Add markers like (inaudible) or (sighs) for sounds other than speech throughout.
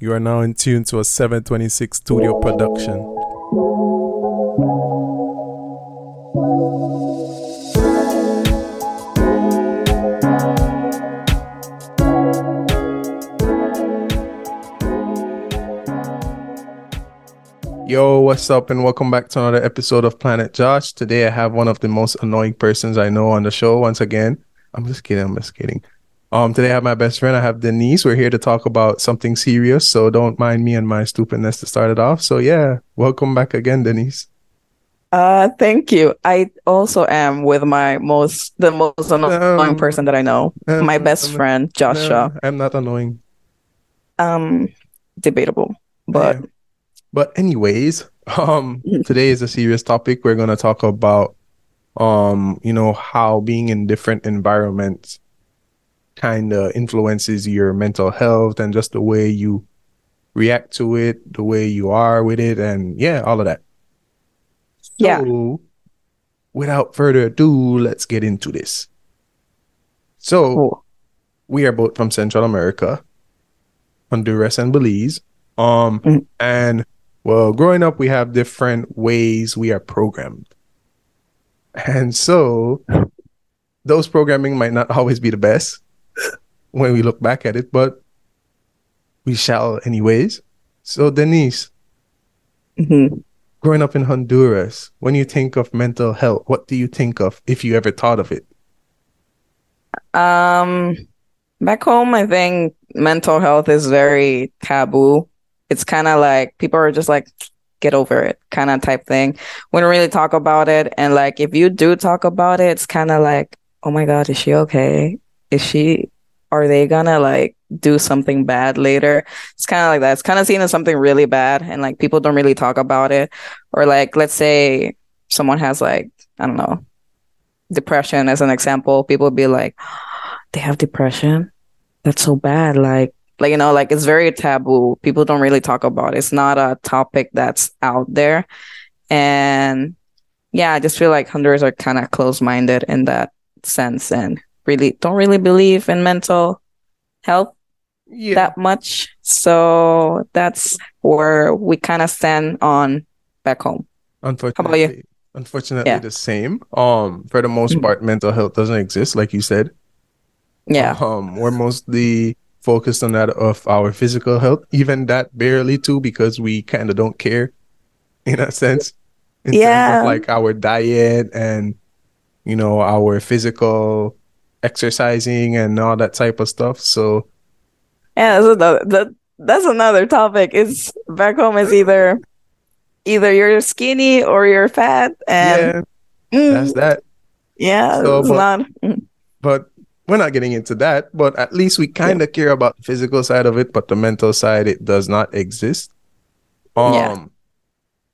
You are now in tune to a 726 studio production. Yo, what's up, and welcome back to another episode of Planet Josh. Today, I have one of the most annoying persons I know on the show. Once again, I'm just kidding. I'm just kidding. Um, today I have my best friend. I have Denisse. We're here to talk about something serious, so don't mind me and my stupidness to start it off. So yeah, welcome back again, Denisse. Uh, thank you. I also am with my most the most annoying um, person that I know. Um, my best um, friend, Joshua. No, I'm not annoying. Um, debatable, but. Yeah but anyways, um (laughs) today is a serious topic. We're gonna talk about um, you know, how being in different environments kind of influences your mental health and just the way you react to it, the way you are with it, and yeah, all of that. So, yeah. Without further ado, let's get into this. So, cool. we are both from Central America, Honduras and Belize. Um, mm-hmm. and well, growing up, we have different ways we are programmed. And so (laughs) those programming might not (laughs) always be the best when we look back at it, but we shall anyways. So, Denisse, mm-hmm. growing up in Honduras, when you think of mental health, what do you think of if you ever thought of it? Um, back home, I think mental health is very taboo it's kind of like people are just like get over it kind of type thing we don't really talk about it and like if you do talk about it it's kind of like oh my god is she okay is she are they gonna like do something bad later? It's kind of like that. It's kind of seen as something really bad and like people don't really talk about it. Or like let's say someone has like i don't know depression as an example people be like they have depression? That's so bad. Like like you know like it's very taboo. People don't really talk about it. It's not a topic that's out there. And yeah i just feel like Hondurans are kind of close-minded in that sense. And really don't really believe in mental health yeah. that much so that's where we kind of stand on back home unfortunately How about you? unfortunately yeah. the same um for the most mm-hmm. part mental health doesn't exist like you said yeah um we're mostly focused on that of our physical health, even that barely too, because we kind of don't care in a sense. In yeah. terms of like our diet and you know, our physical exercising and all that type of stuff. So Yeah, that's another that, that's another topic. Is back home is either either you're skinny or you're fat and yeah, mm, that's that. Yeah, so, it's but, not mm. but we're not getting into that, but at least we kind of yeah. care about the physical side of it, but the mental side it does not exist. Um yeah.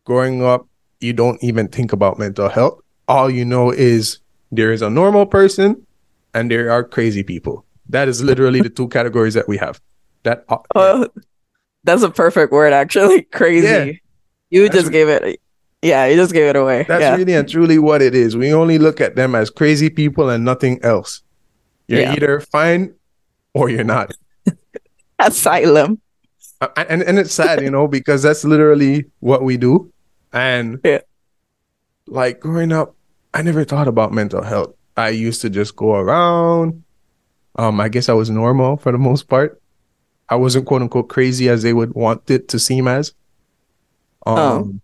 growing up, you don't even think about mental health. All you know is there is a normal person and there are crazy people. That is literally the two categories that we have. That uh, (laughs) oh, that's a perfect word actually. (laughs) Crazy. Yeah. You just gave it yeah, you just gave it away. That's yeah. really and truly what it is. We only look at them as crazy people and nothing else. You're yeah. either fine or you're not. (laughs) Asylum. Uh, and and it's sad, you know, because that's literally what we do. And yeah. like growing up, I never thought about mental health. I used to just go around. Um, I guess I was normal for the most part. I wasn't quote unquote crazy as they would want it to seem as. Um, oh.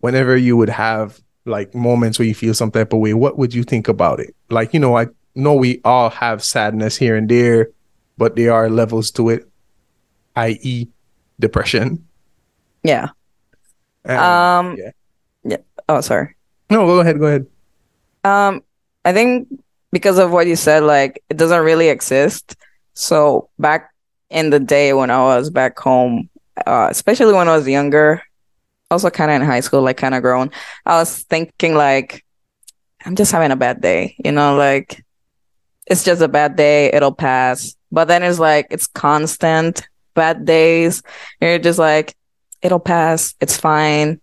whenever you would have like moments where you feel some type of way, what would you think about it? Like, you know, I know we all have sadness here and there, but there are levels to it, i.e., depression. Yeah. And, um. Yeah. yeah. Oh, sorry. No, go ahead. Go ahead. Um, I think because of what you said, like it doesn't really exist. So back in the day when I was back home, uh, especially when I was younger, also kind of in high school, like kind of grown, I was thinking like, I'm just having a bad day, you know, like it's just a bad day, it'll pass. But then it's like it's constant bad days. You're just like, it'll pass, it's fine.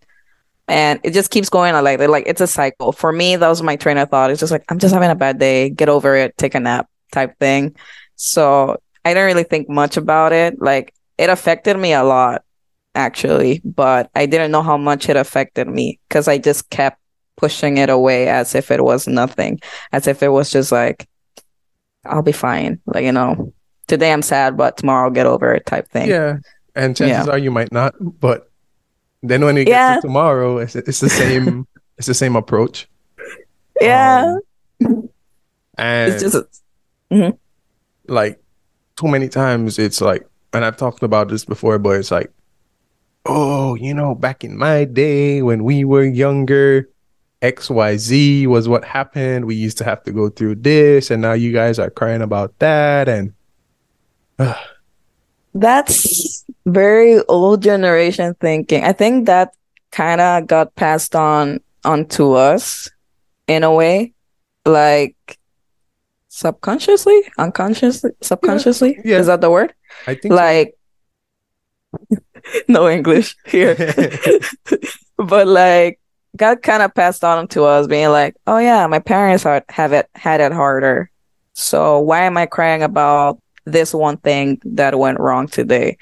And it just keeps going like like it's a cycle. For me, that was my train of thought. It's just like I'm just having a bad day, get over it, take a nap type thing. So I didn't really think much about it. Like it affected me a lot actually, but I didn't know how much it affected me because I just kept pushing it away as if it was nothing, as if it was just like, I'll be fine. Like, you know, today I'm sad, but tomorrow I'll get over it type thing. Yeah. And chances Yeah. are you might not, but then when you get Yeah. to tomorrow, it's, it's the same (laughs) it's the same approach. Yeah. Um, and it's just, like too many times it's like and I've talked about this before, but it's like, oh, you know, back in my day when we were younger, XYZ was what happened. We used to have to go through this, and now you guys are crying about that. And (sighs) that's very old generation thinking. I think that kind of got passed on onto us in a way, like subconsciously, unconsciously, subconsciously. yeah. Is that the word? I think so. Like, (laughs) no English here, (laughs) (laughs) but like got kind of passed on to us, being like, "Oh yeah, my parents had have it had it harder, so why am I crying about this one thing that went wrong today?"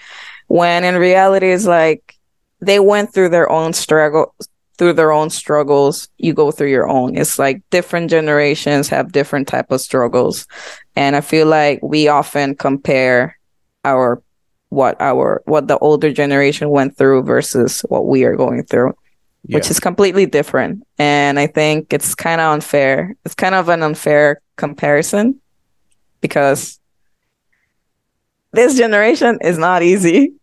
When in reality, it's like they went through their own struggle through their own struggles. You go through your own. It's like different generations have different type of struggles. And i feel like we often compare our what our what the older generation went through versus what we are going through which is completely different. And i think it's kind of unfair. It's kind of an unfair comparison because this generation is not easy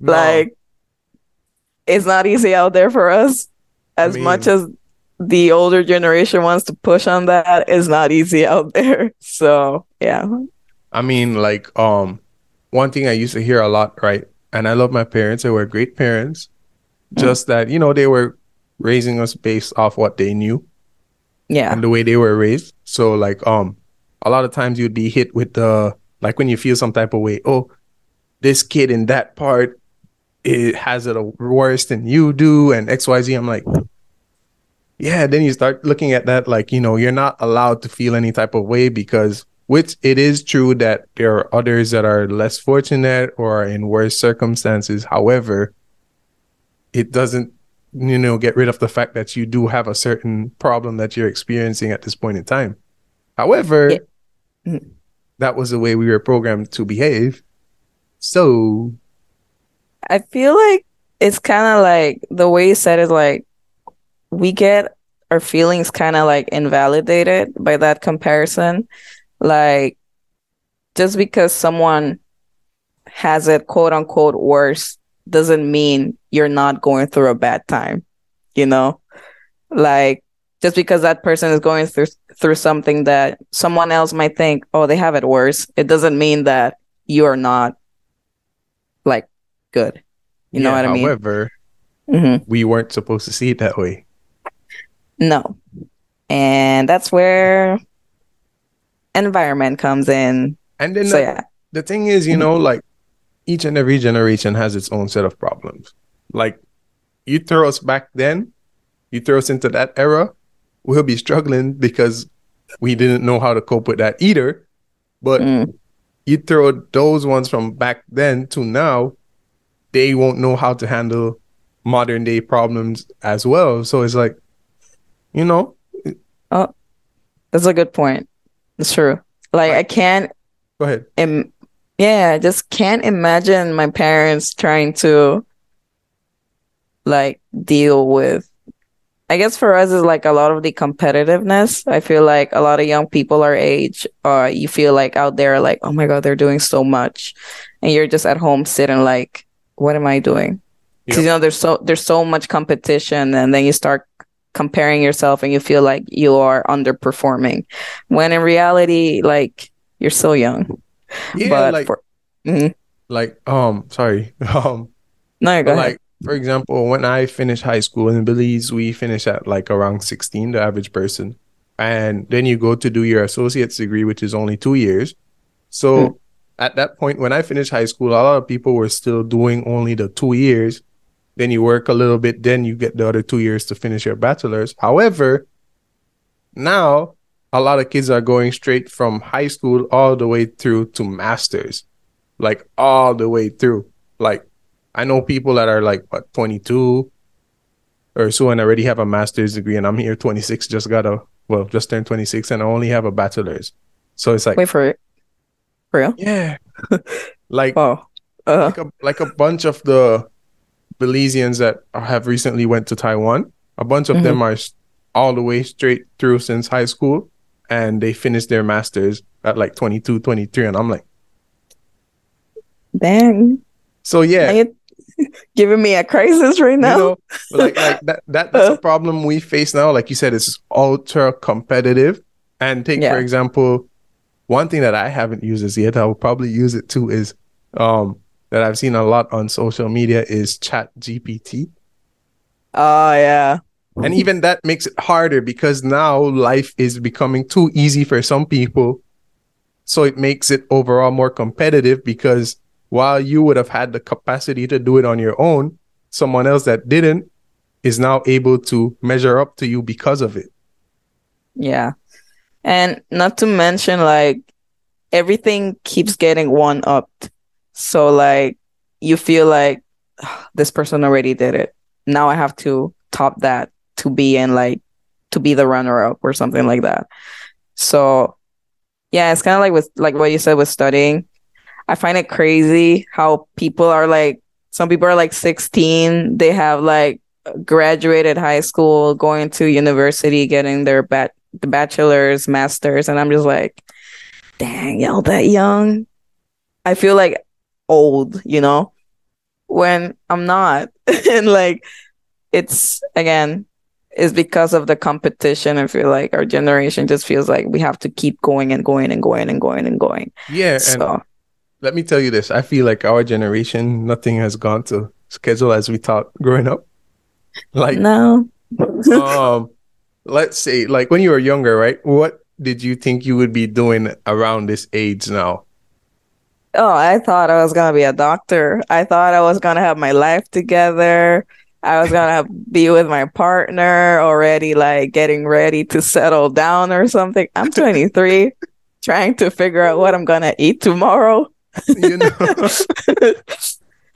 No, like it's not easy out there for us as mean- much as the older generation wants to push on that it's not easy (laughs) out there so yeah I mean, like, um, one thing I used to hear a lot, right? And I love my parents; they were great parents. Just that, you know, they were raising us based off what they knew. yeah and the way they were raised. So like um a lot of times you'd be hit with the like when you feel some type of way, oh, this kid in that part it has it worse than you do and XYZ. I'm like, yeah, then you start looking at that like, you know, you're not allowed to feel any type of way because which it is true that there are others that are less fortunate or are in worse circumstances. However, it doesn't you know get rid of the fact that you do have a certain problem that you're experiencing at this point in time however Yeah. Mhm. that was the way we were programmed to behave so i feel like it's kind of like the way you said it like we get our feelings kind of like invalidated by that comparison. Like just because someone has it quote unquote worse doesn't mean you're not going through a bad time you know? Like just because that person is going through through something that someone else might think oh they have it worse it doesn't mean that you're not like good. You know yeah, what i mean? however hmm we weren't supposed to see it that way. No. And that's where environment comes in. And then so the, yeah. the thing is you know like each and every generation has its own set of problems. Like you throw us back then you throw us into that era we'll be struggling because we didn't know how to cope with that either. But Mm. you throw those ones from back then to now, they won't know how to handle modern day problems as well. So it's like, you know, Oh, that's a good point it's true like i can't go ahead. Im- yeah, I just can't imagine my parents trying to like deal with. I guess for us is like a lot of the competitiveness. I feel like a lot of young people our age, uh, you feel like out there like, oh my God, they're doing so much, and you're just at home sitting like, what am I doing? Because Yep. you know there's so there's so much competition, and then you start comparing yourself, and you feel like you are underperforming, when in reality, like you're so young Yeah, but like for Mhm. like um sorry. (laughs) Um no, go like for example, when I finished high school in Belize, we finished at like around 16, the average person. And then you go to do your associate's degree, which is only two years. So Mm. At that point, when I finished high school, a lot of people were still doing only the two years. Then you work a little bit, then you get the other two years to finish your bachelor's. However, now a lot of kids are going straight from high school all the way through to masters, like all the way through. Like I know people that are like what 22 or so and already have a master's degree, and I'm here 26, just got a well, just turned 26, and I only have a bachelor's. So it's like wait for it. For real? Yeah. (laughs) like oh, uh like a like a bunch of the Belizeans that have recently went to Taiwan. A bunch of mm-hmm. them are all the way straight through since high school, and they finished their masters at like 22, 23, and I'm like, dang. So yeah, (laughs) giving me a crisis right now. You know, like like that, that that's a problem we face now. Like you said, it's ultra competitive. And take yeah. for example, one thing that I haven't used as yet, I will probably use it too, is um that I've seen a lot on social media is Chat GPT. Oh yeah. And even that makes it harder because now life is becoming too easy for some people. So it makes it overall more competitive because while you would have had the capacity to do it on your own, someone else that didn't is now able to measure up to you because of it. Yeah. And not to mention, like, everything keeps getting one upped. So, like, you feel like this person already did it. Now I have to top that to be in, like, to be the runner up or something like that. So, yeah, it's kind of like with, like what you said with studying I find it crazy how people are like, some people are like 16, they have like graduated high school, going to university, getting their bat- the bachelor's, masters, and I'm just like, dang, y'all that young. I feel like old, you know, when I'm not. (laughs) and like, it's again, is because of the competition. I feel like our generation just feels like we have to keep going and going and going and going and going. Yeah. So let me tell you this. I feel like our generation, nothing has gone to schedule as we thought growing up. (laughs) Like no. um, let's say like when you were younger, right? What did you think you would be doing around this age now? Oh, I thought I was gonna be a doctor. I thought I was gonna have my life together. I was gonna be with my partner already, like getting ready to settle down or something. I'm (laughs) 23, trying to figure out what I'm gonna eat tomorrow. you know, (laughs)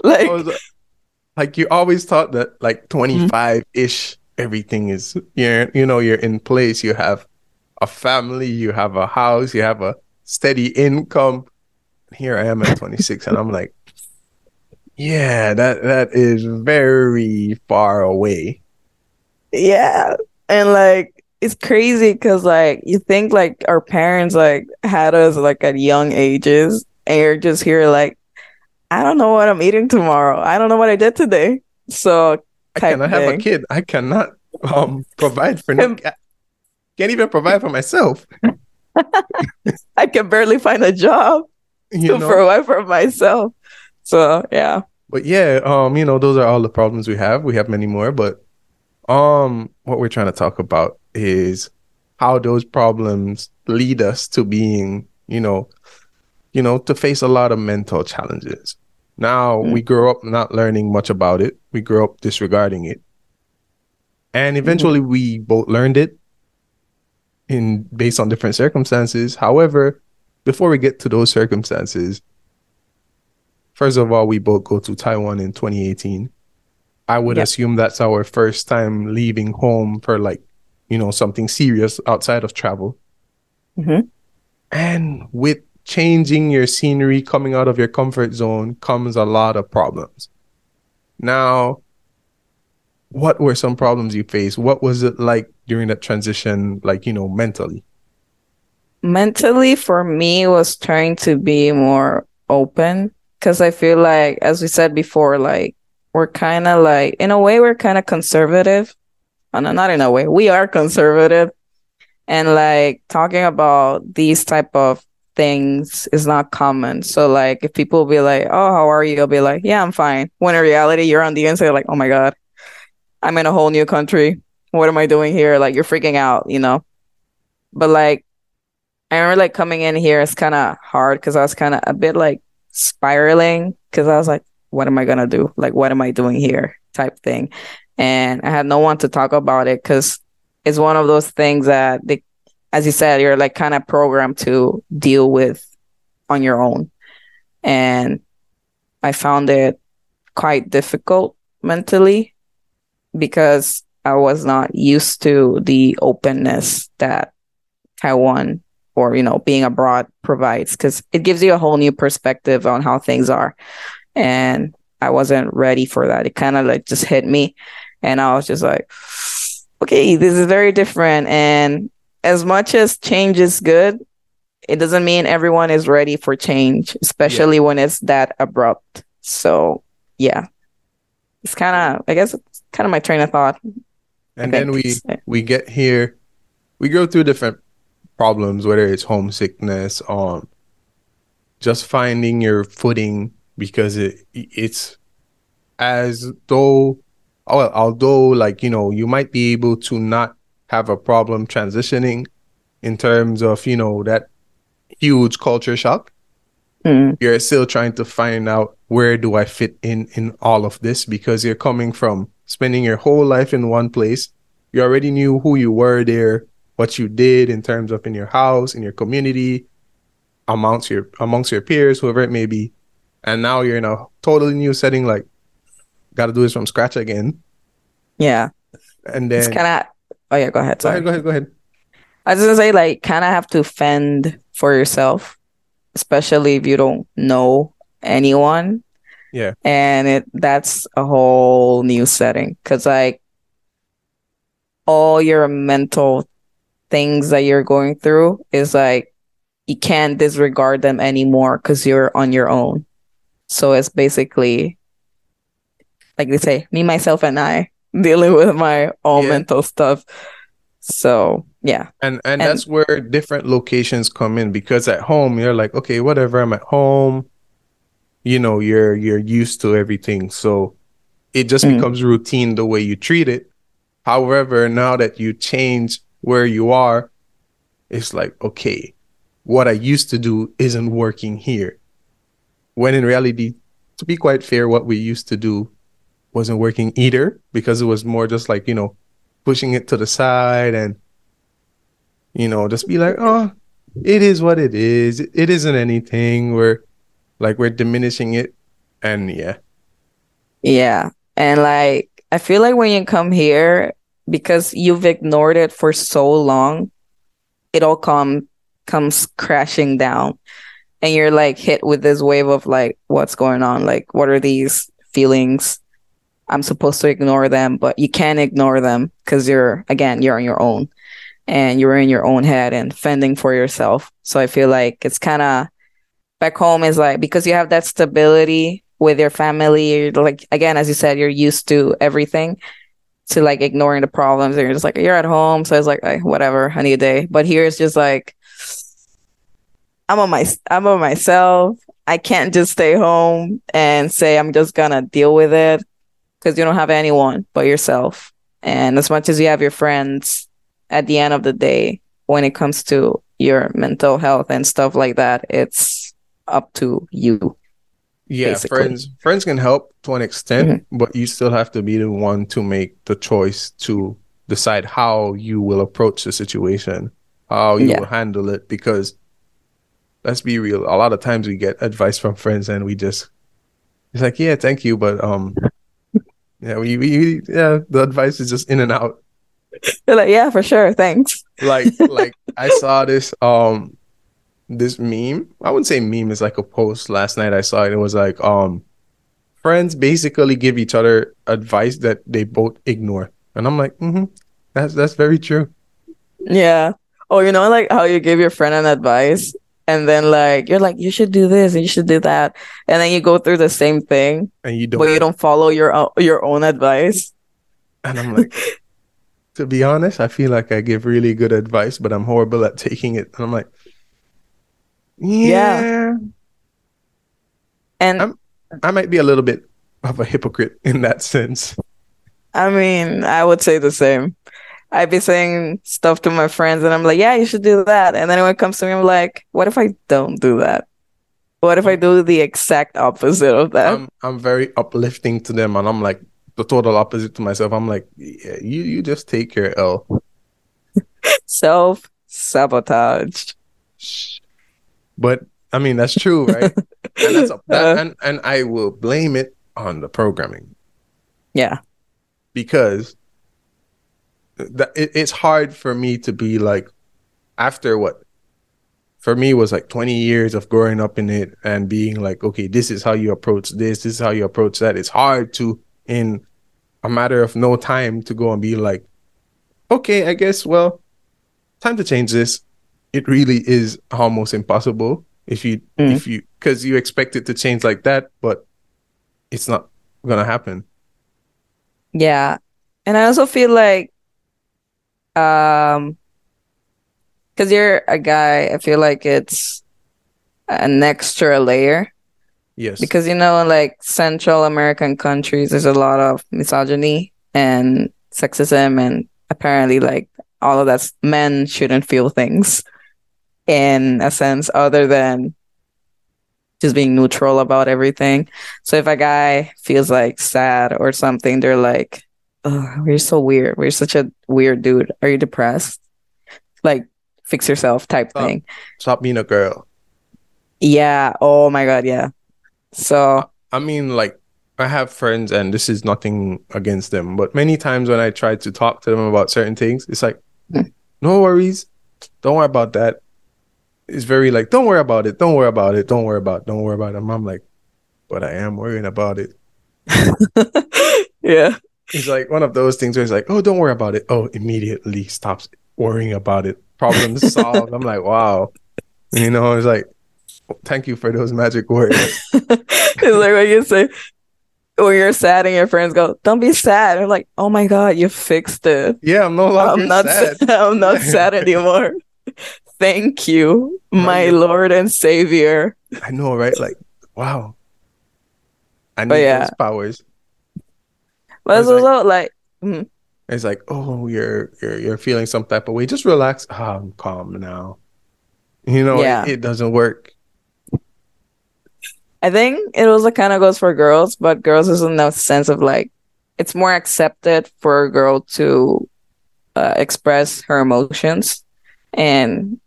like, was, like you always thought that like mm-hmm. 25 ish, everything is you're you know you're in place. You have a family, you have a house, you have a steady income. Here I am at 26, and I'm like, yeah, that that is very far away. Yeah, and like it's crazy because like you think like our parents like had us like at young ages and you're just here like, I don't know what I'm eating tomorrow. I don't know what I did today. So I cannot have a kid. I cannot um provide for no can't even provide for myself. (laughs) I can barely find a job you to know? provide for myself. So yeah. But yeah, um, you know, those are all the problems we have. We have many more, but um what we're trying to talk about is how those problems lead us to being, you know, you know, to face a lot of mental challenges. Now mm. we grow up not learning much about it. We grow up disregarding it. And mm-hmm. eventually mm-hmm. we both learned it in based on different circumstances. However, before we get to those circumstances, first of all, we both go to Taiwan in 2018. I would yep. assume that's our first time leaving home for like, you know, something serious outside of travel. Mm-hmm. And with changing your scenery, coming out of your comfort zone comes a lot of problems. Now, what were some problems you faced? What was it like during that transition, like, you know, mentally? Mentally, for me, was trying to be more open because I feel like, as we said before, like, we're kind of like, in a way, we're kind of conservative. Oh, no, not in a way, we are conservative. And like talking about these type of things is not common. So like if people be like, "Oh, how are you?" I'll be like, "Yeah, I'm fine." When in reality, you're on the inside like, "Oh my god, I'm in a whole new country. What am I doing here?" Like you're freaking out, you know. But like, I remember like coming in here, it's kind of hard because I was kind of a bit like spiraling because I was like, "What am I gonna do? Like, what am I doing here?" Type thing, and I had no one to talk about it because it's one of those things that they as you said, you're like kind of programmed to deal with on your own. And I found it quite difficult mentally because I was not used to the openness that Taiwan or you know being abroad provides because it gives you a whole new perspective on how things are and I wasn't ready for that. It kind of like just hit me and I was just like okay, this is very different and as much as change is good, it doesn't mean everyone is ready for change, especially yeah. when it's that abrupt. So, yeah. It's kind of I guess it's kind of my train of thought. And then we we get here we go through different problems, whether it's homesickness, um, just finding your footing because it it's as though well, although like you know you might be able to not have a problem transitioning in terms of you know that huge culture shock mm. you're still trying to find out where do i fit in in all of this because you're coming from spending your whole life in one place you already knew who you were there what you did in terms of in your house, in your community, amongst your amongst your peers, whoever it may be. And now you're in a totally new setting, like gotta do this from scratch again. Yeah. And then it's kinda oh yeah, go ahead. Sorry. Go ahead, go ahead, go ahead. I was gonna say like kinda have to fend for yourself, especially if you don't know anyone. Yeah. And it that's a whole new setting. Cause like all your mental things that you're going through is like you can't disregard them anymore because you're on your own. So it's basically like they say, me, myself, and I dealing with my own yeah. mental stuff. So yeah. And, and and that's where different locations come in because at home you're like, okay, whatever, I'm at home. You know, you're you're used to everything. So it just mm. becomes routine the way you treat it. However, now that you change where you are, it's like, okay, what I used to do isn't working here. When in reality, to be quite fair, what we used to do wasn't working either because it was more just like, you know, pushing it to the side and, you know, just be like, oh, it is what it is. It isn't anything. We're like, we're diminishing it. And yeah. Yeah. And like, I feel like when you come here, because you've ignored it for so long, it all come comes crashing down. And you're like hit with this wave of like, what's going on? Like, what are these feelings? I'm supposed to ignore them, but you can't ignore them because you're again, you're on your own. And you're in your own head and fending for yourself. So I feel like it's kind of back home is like because you have that stability with your family, like again, as you said, you're used to everything to like ignoring the problems and you're just like you're at home. So it's like whatever i need a day. But here it's just like i'm on my i'm on myself. I can't just stay home and say i'm just gonna deal with it because you don't have anyone but yourself and as much as you have your friends at the end of the day when it comes to your mental health and stuff like that it's up to you yeah, basically. friends friends can help to an extent, mm-hmm. but you still have to be the one to make the choice to decide how you will approach the situation, how you yeah. will handle it. Because let's be real, a lot of times we get advice from friends and we just it's like, yeah, thank you, but um, yeah, we, we yeah, the advice is just in and out. You're like, yeah, for sure, thanks. like (laughs) like I saw this um this meme. I wouldn't say meme is like a post last night I saw it. It was like um friends basically give each other advice that they both ignore. And I'm like, mm-hmm, that's that's very true. Yeah. Oh, you know, like how you give your friend an advice and then like you're like, you should do this and you should do that. And then you go through the same thing. And you don't but you don't follow your own, your own advice. And I'm like (laughs) to be honest, I feel like I give really good advice, but I'm horrible at taking it. And I'm like, yeah. yeah. And I'm, I might be a little bit of a hypocrite in that sense. I mean, I would say the same. I'd be saying stuff to my friends and I'm like, yeah, you should do that. And then when it comes to me, I'm like, what if I don't do that? What if I do the exact opposite of that? I'm, I'm very uplifting to them and I'm like the total opposite to myself. I'm like, yeah, you, you just take your L. (laughs) Self sabotage. But I mean, that's true, right? (laughs) and that's a, that, uh. and and I will blame it on the programming Yeah. because that it, it's hard for me to be like after what for me was like 20 years of growing up in it and being like okay this is how you approach this this is how you approach that it's hard to in a matter of no time to go and be like okay i guess well time to change this it really is almost impossible if you Mm. if you because you expect it to change like that but it's not gonna happen Yeah. And I also feel like um because you're a guy, I feel like it's an extra layer yes because you know like Central American countries there's a lot of misogyny and sexism and apparently like all of that's men shouldn't feel things in a sense other than just being neutral about everything. So if a guy feels like sad or something, they're like, oh, we're so weird. We're such a weird dude. Are you depressed? Like, fix yourself type Oh. thing. stop being a girl Yeah. Oh my God. Yeah. So, I mean, like, I have friends, and this is nothing against them, but many times when I try to talk to them about certain things, it's like, Hmm. no worries, don't worry about that. It's very like, don't worry about it, don't worry about it, don't worry about, it, don't worry about it. And I'm like, but I am worrying about it. (laughs) yeah. It's like one of those things where it's like, oh, don't worry about it. Oh, immediately stops worrying about it. Problem solved. I'm like, wow. You know, it's like, thank you for those magic words. (laughs) it's like when you say, when you're sad and your friends go, don't be sad. I'm like, oh my God, you fixed it. Yeah, I'm no longer (laughs) I'm not sad. sad. I'm not sad anymore. Thank you, my. Lord and Savior. I know, right? Like, wow. I need yeah. those powers. But it's It's like- like, mm, It's like, oh, you're you're you're feeling some type of way. Just relax. Ah, I'm calm now. You know, Yeah. it, it doesn't work. I think it also kind of goes for girls, but girls is in the sense of like, it's more accepted for a girl to uh, express her emotions. And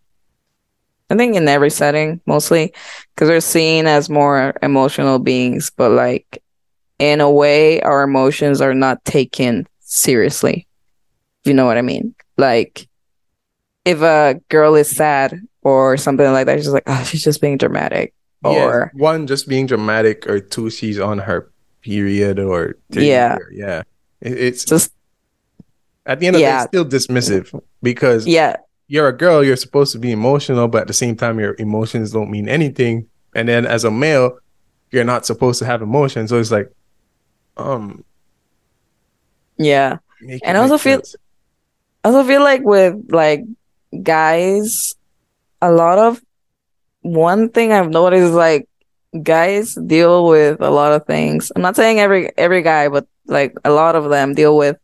I think in every setting, mostly, because we're seen as more emotional beings, but like, in a way, our emotions are not taken seriously. You know what I mean? Like, if a girl is sad or something like that, she's like, oh, she's just being dramatic. Or, one, just being dramatic, or two, she's on her period, or three, Yeah. yeah. It, it's just, at the end of yeah. the day, it's still dismissive because yeah, you're a girl. You're supposed to be emotional, but at the same time, your emotions don't mean anything. And then as a male, you're not supposed to have emotions. So it's like, um, yeah. And I also feel- sense. I also feel like with like guys, a lot of one thing I've noticed is like guys deal with a lot of things. I'm not saying every every guy, but like a lot of them deal with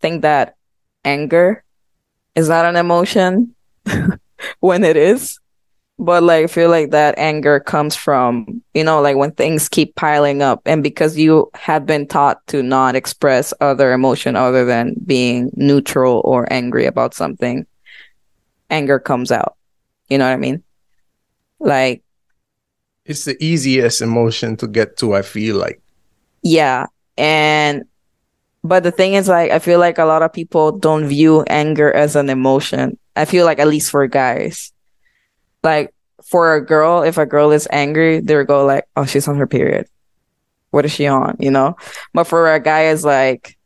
think that anger is not an emotion (laughs) when it is. But like I feel like that anger comes from, you know, like when things keep piling up and because you have been taught to not express other emotion other than being neutral or angry about something, anger comes out. You know what I mean? Like it's the easiest emotion to get to. I feel like Yeah. And but the thing is like I feel like a lot of people don't view anger as an emotion. I feel like at least for guys. Like for a girl, if a girl is angry, they go like, "Oh, she's on her period. What is she on?" You know. But for a guy, it's like,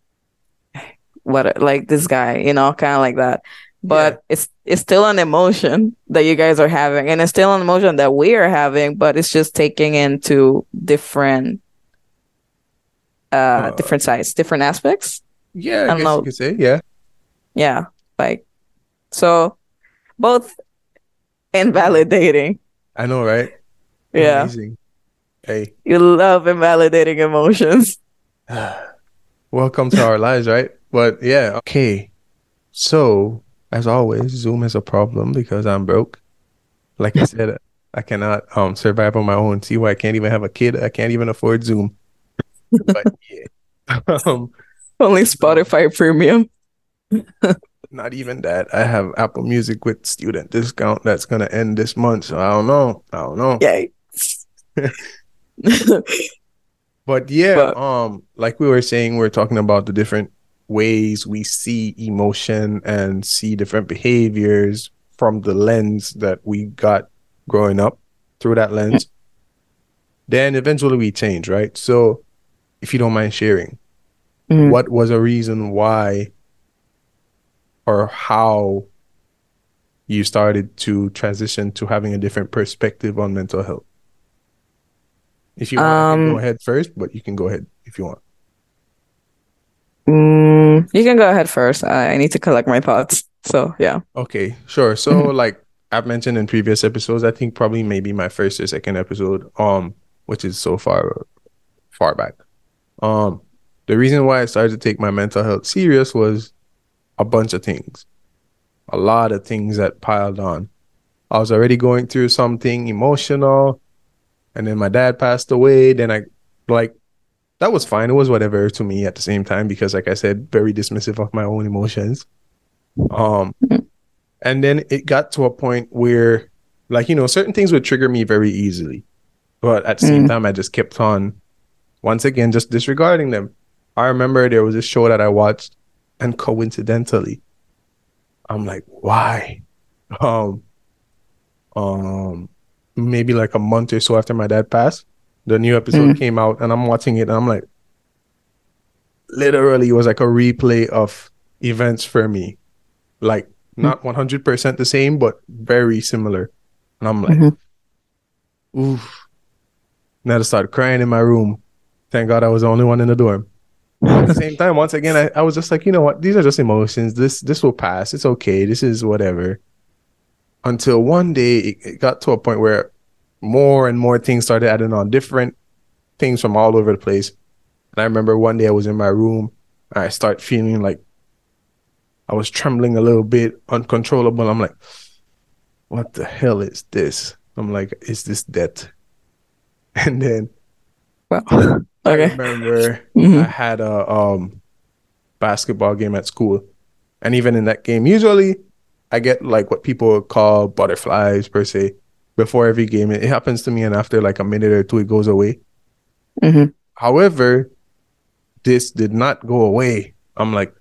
what? Like this guy, you know, kind of like that. But it's it's still an emotion that you guys are having, and it's still an emotion that we are having, but it's just taking into different uh, Uh, different sides, different aspects. yeah, I I, don't guess know. you could say yeah. Yeah, like so, both invalidating. I know, right? Yeah, Amazing. Hey, you love invalidating emotions. (sighs) welcome to our lives, right? But yeah, okay. So, as always, Zoom is a problem because I'm broke. Like I said, I cannot um survive on my own. See why I can't even have a kid. I can't even afford Zoom. But yeah. (laughs) um, Only Spotify Premium. (laughs) not even that. I have Apple Music with student discount that's gonna end this month. So I don't know. I don't know. Yay. (laughs) But yeah, But- um, like we were saying, we are talking about the different ways we see emotion and see different behaviors from the lens that we got growing up through that lens. Then eventually we change, right? So if you don't mind sharing, Mhm. what was a reason why or how you started to transition to having a different perspective on mental health? If you want, Um, go ahead first, but you can go ahead if you want. Mm, you can go ahead first. I, I need to collect my thoughts. So yeah. Okay, sure. So like I've mentioned in previous episodes, I think probably maybe my first or second episode, um, which is so far far back. Um, the reason why I started to take my mental health serious was a bunch of things. A lot of things that piled on. I was already going through something emotional, and then my dad passed away. Then I like that was fine. It was whatever to me at the same time because like I said, very dismissive of my own emotions. Um and then it got to a point where like you know certain things would trigger me very easily but at the same Mm. time i just kept on once again just disregarding them i remember there was a show that i watched and coincidentally i'm like why? Um um maybe like a month or so after my dad passed the new episode Mm. came out and i'm watching it and i'm like literally it was like a replay of events for me. Like not 100% the same but very similar. And i'm like Mhm. oof. And i started crying in my room. Thank god i was the only one in the dorm at the (laughs) same time once again I, I was just like you know what? These are just emotions. This this will pass. It's okay. This is whatever. Until one day it, it got to a point where more and more things started adding on different things from all over the place. And i remember one day i was in my room and i start feeling like i was trembling a little bit uncontrollable. I'm like what the hell is this? I'm like is this death? (laughs) And then Well, i okay. remember I Mhm. had a um basketball game at school. And even in that game, usually I get like what people call butterflies per se before every game. It happens to me and after like a minute or two it goes away. Mhm. However, this did not go away. I'm like,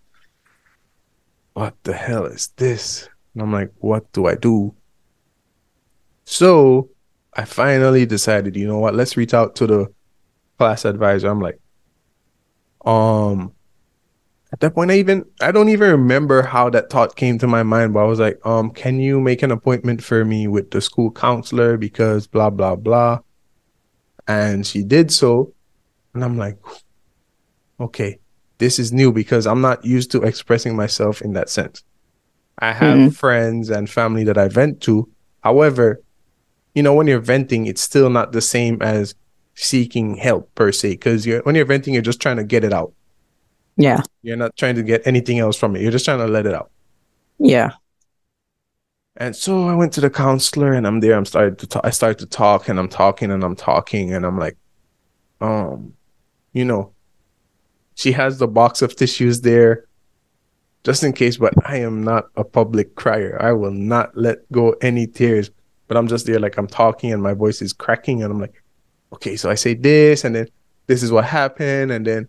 what the hell is this? And I'm like, what do I do? So I finally decided, you know what, let's reach out to the class advisor. I'm like, um, at that point, I even I don't even remember how that thought came to my mind, but I was like, um, can you make an appointment for me with the school counselor because blah blah blah. And she did so. And I'm like, okay, this is new because I'm not used to expressing myself in that sense. I have Mhm. friends and family that I vent to. However, you know, when you're venting, it's still not the same as seeking help per se. Because you're when you're venting, you're just trying to get it out. Yeah. You're not trying to get anything else from it. You're just trying to let it out. Yeah. And so I went to the counselor and I'm there. I'm started to talk. I started to talk and I'm talking and I'm talking and I'm like, um, you know, she has the box of tissues there just in case, but I am not a public crier. I will not let go any tears. But I'm just there like I'm talking and my voice is cracking and I'm like, okay, so I say this and then this is what happened. And then,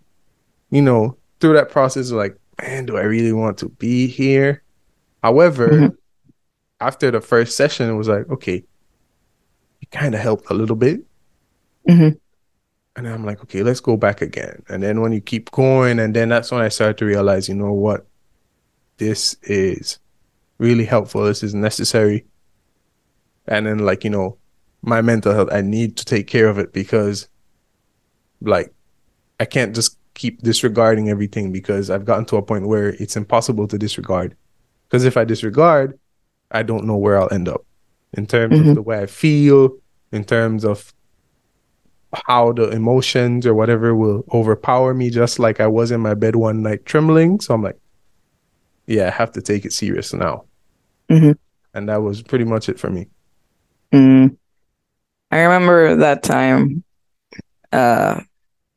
you know, through that process, like, man, do I really want to be here? However, Mhm. after the first session, it was like, okay, it kind of helped a little bit. Mhm. And I'm like, okay, let's go back again. And then when you keep going, and then that's when I started to realize, you know what? This is really helpful. This is necessary. And then, like, you know, my mental health, I need to take care of it because, like, I can't just keep disregarding everything because I've gotten to a point where it's impossible to disregard. Because if I disregard, I don't know where I'll end up in terms Mhm. of the way I feel, in terms of how the emotions or whatever will overpower me, just like I was in my bed one night trembling. So I'm like, yeah, I have to take it serious now. Mhm. And that was pretty much it for me. Mm. I remember that time uh,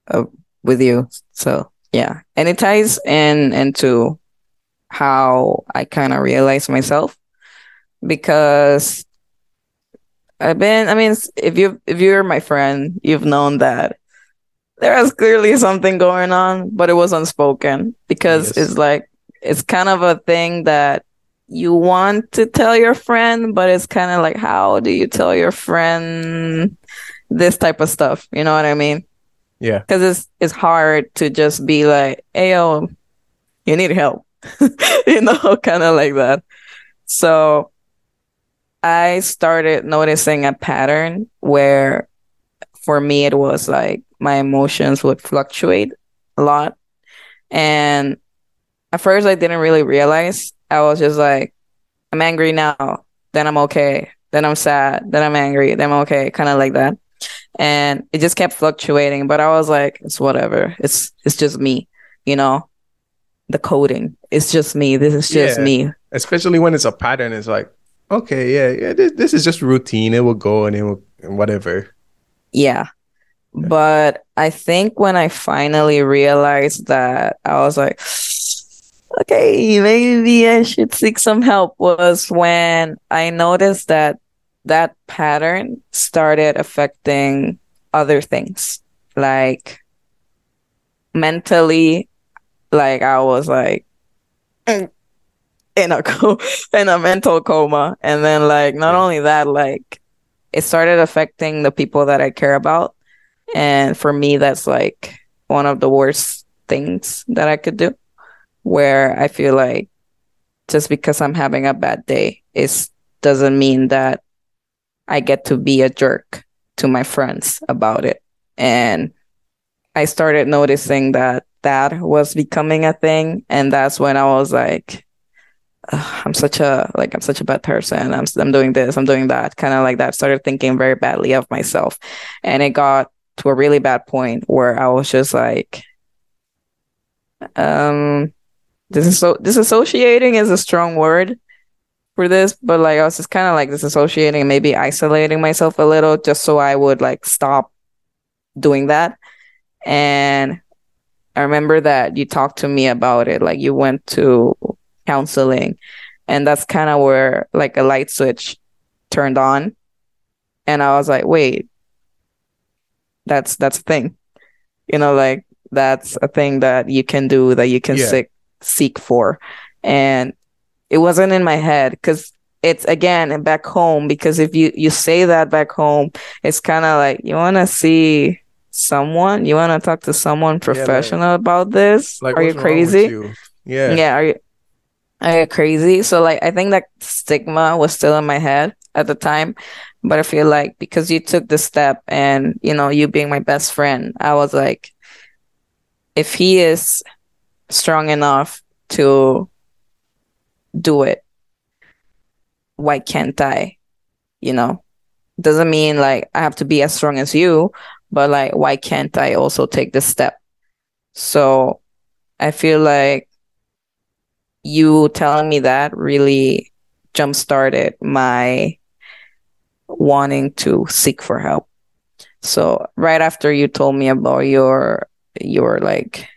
uh with you. So yeah. And it ties in into how I kind of realized myself because I've been I mean if you if you're my friend, you've known that there was clearly something going on, but it was unspoken because yes. it's like it's kind of a thing that you want to tell your friend, but it's kind of like how do you tell your friend this type of stuff? You know what I mean? Yeah. Because it's it's hard to just be like, "Hey, yo, you need help," (laughs) you know, (laughs) kind of like that. So I started noticing a pattern where, for me, it was like my emotions would fluctuate a lot, and at first I didn't really realize. I was just like, I'm angry now, then I'm okay, then I'm sad, then I'm angry, then I'm okay, kind of like that. And it just kept fluctuating but i was like it's whatever. It's it's just me you know? The coding. It's just me. This is just yeah. me. Especially when it's a pattern it's like okay yeah yeah this, this is just routine. It will go and it will whatever. Yeah. yeah. But i think when i finally realized that i was like okay maybe i should seek some help was when i noticed that that pattern started affecting other things. Like mentally like i was like mm. in a (laughs) co- in a mental coma. And then like not only that like it started affecting the people that i care about. And for me that's like one of the worst things that i could do where i feel like just because i'm having a bad day it doesn't mean that I get to be a jerk to my friends about it. And I started noticing that that was becoming a thing. And that's when I was like, I'm such a like I'm such a bad person. I'm I'm doing this, I'm doing that, kind of like that. Started thinking very badly of myself, and it got to a really bad point where I was just like, um, this is so disassociating is a strong word, for this, but like I was just kind of like disassociating, maybe isolating myself a little just so I would like stop doing that. And I remember that you talked to me about it, like you went to counseling, and that's kind of where like a light switch turned on. And I was like, wait, that's that's a thing. You know, like that's a thing that you can do that you can yeah. seek seek for. And it wasn't in my head because it's again back home because if you you say that back home it's kind of like you want to see someone? You want to talk to someone professional yeah, like, about this? like, are you crazy? you? yeah. Yeah are you are you crazy? So like i think that stigma was still in my head at the time but i feel like because you took the step and you know you being my best friend i was like if he is strong enough to do it. Why can't i? You know? Doesn't mean like i have to be as strong as you but like why can't i also take this step? So i feel like you telling me that really jump started my wanting to seek for help. So right after you told me about your your like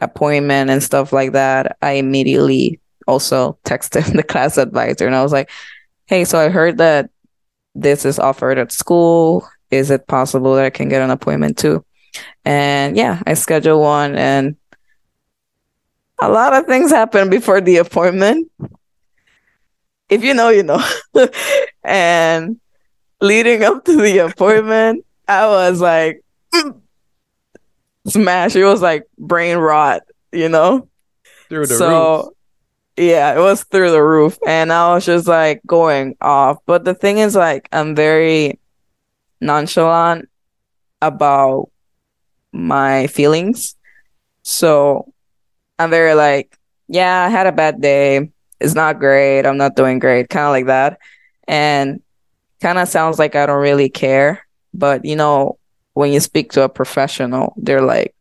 appointment and stuff like that i immediately also texted (laughs) the class advisor and I was like, hey, so I heard that this is offered at school. Is it possible that I can get an appointment too? And yeah, I scheduled one and a lot of things happened before the appointment. If you know, you know. (laughs) and leading up to the appointment, I was like, smash. It was like brain rot, you know? Through the so, roof yeah, it was through the roof. And I was just like going off. But the thing is, like, I'm very nonchalant about my feelings. So I'm very like, yeah, I had a bad day. It's not great. I'm not doing great. Kind of like that. And kind of sounds like I don't really care. But, you know, when you speak to a professional, they're like,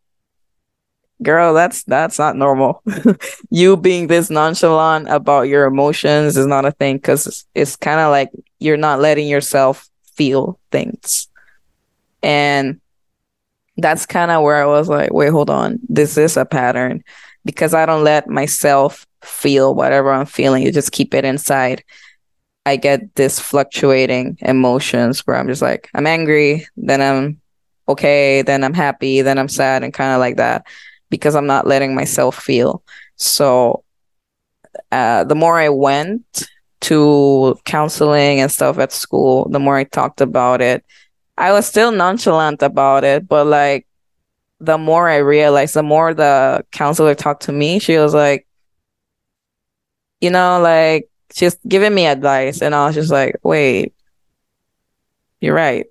girl that's that's not normal. (laughs) You being this nonchalant about your emotions is not a thing because it's, it's kind of like you're not letting yourself feel things. And that's kind of where i was like wait hold on. This is a pattern. Because i don't let myself feel whatever i'm feeling. You just keep it inside. I get this fluctuating emotions where i'm just like i'm angry then i'm okay, then I'm happy, then I'm sad, and kind of like that because I'm not letting myself feel. So uh, the more I went to counseling and stuff at school, the more I talked about it, I was still nonchalant about it, but like the more I realized, the more the counselor talked to me, she was like, you know, like she's giving me advice, and I was just like, wait, you're right.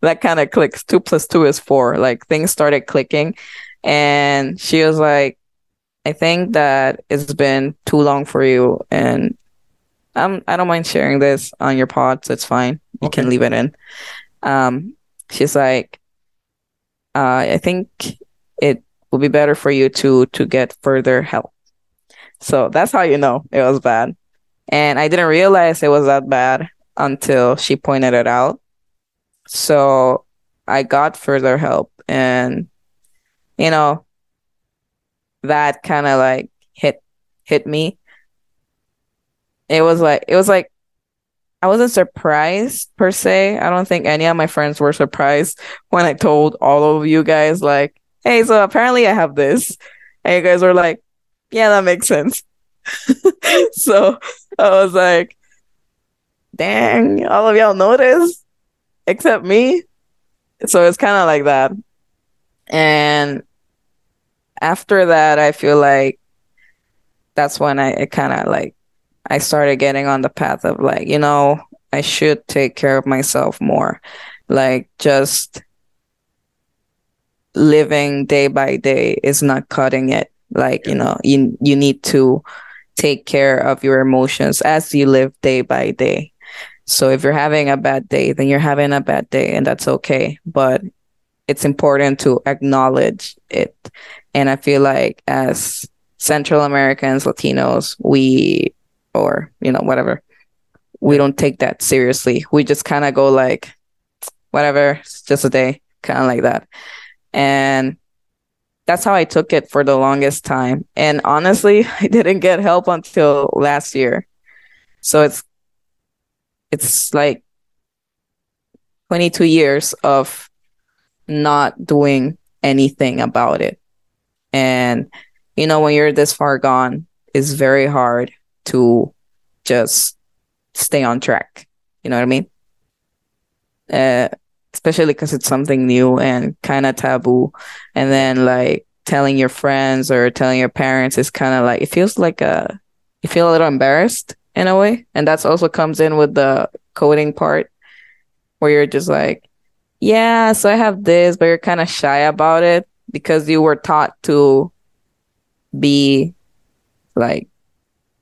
That kind of clicks. Two plus two is four. Like things started clicking, and she was like, I think that it's been too long for you, and I'm I don't mind sharing this on your pod, so it's fine. You okay. can leave it in. Um, she's like, uh, I think it will be better for you to to get further help. So that's how you know it was bad. And I didn't realize it was that bad until she pointed it out. So I got further help and you know that kind of like hit hit me. It was like it was like I wasn't surprised per se. I don't think any of my friends were surprised when I told all of you guys, like, hey, so apparently I have this. And you guys were like, yeah, that makes sense. (laughs) so I was like, dang, all of y'all know this except me. So it's kind of like that. And after that, I feel like that's when I kind of like I started getting on the path of like, you know, I should take care of myself more. Like just living day by day is not cutting it. Like, you know, you you need to take care of your emotions as you live day by day. So if you're having a bad day, then you're having a bad day and that's okay. But it's important to acknowledge it. And I feel like as Central Americans, Latinos, we or you know whatever we don't take that seriously. We just kind of go like whatever it's just a day kind of like that. And that's how i took it for the longest time. And honestly (laughs) i didn't get help until last year. So it's it's like 22 years of not doing anything about it and you know when you're this far gone it's very hard to just stay on track. You know what I mean? Uh, especially because it's something new and kind of taboo. And then like telling your friends or telling your parents is kind of like it feels like a you feel a little embarrassed in a way, and that's also comes in with the coding part where you're just like, yeah, so I have this, but you're kind of shy about it because you were taught to be like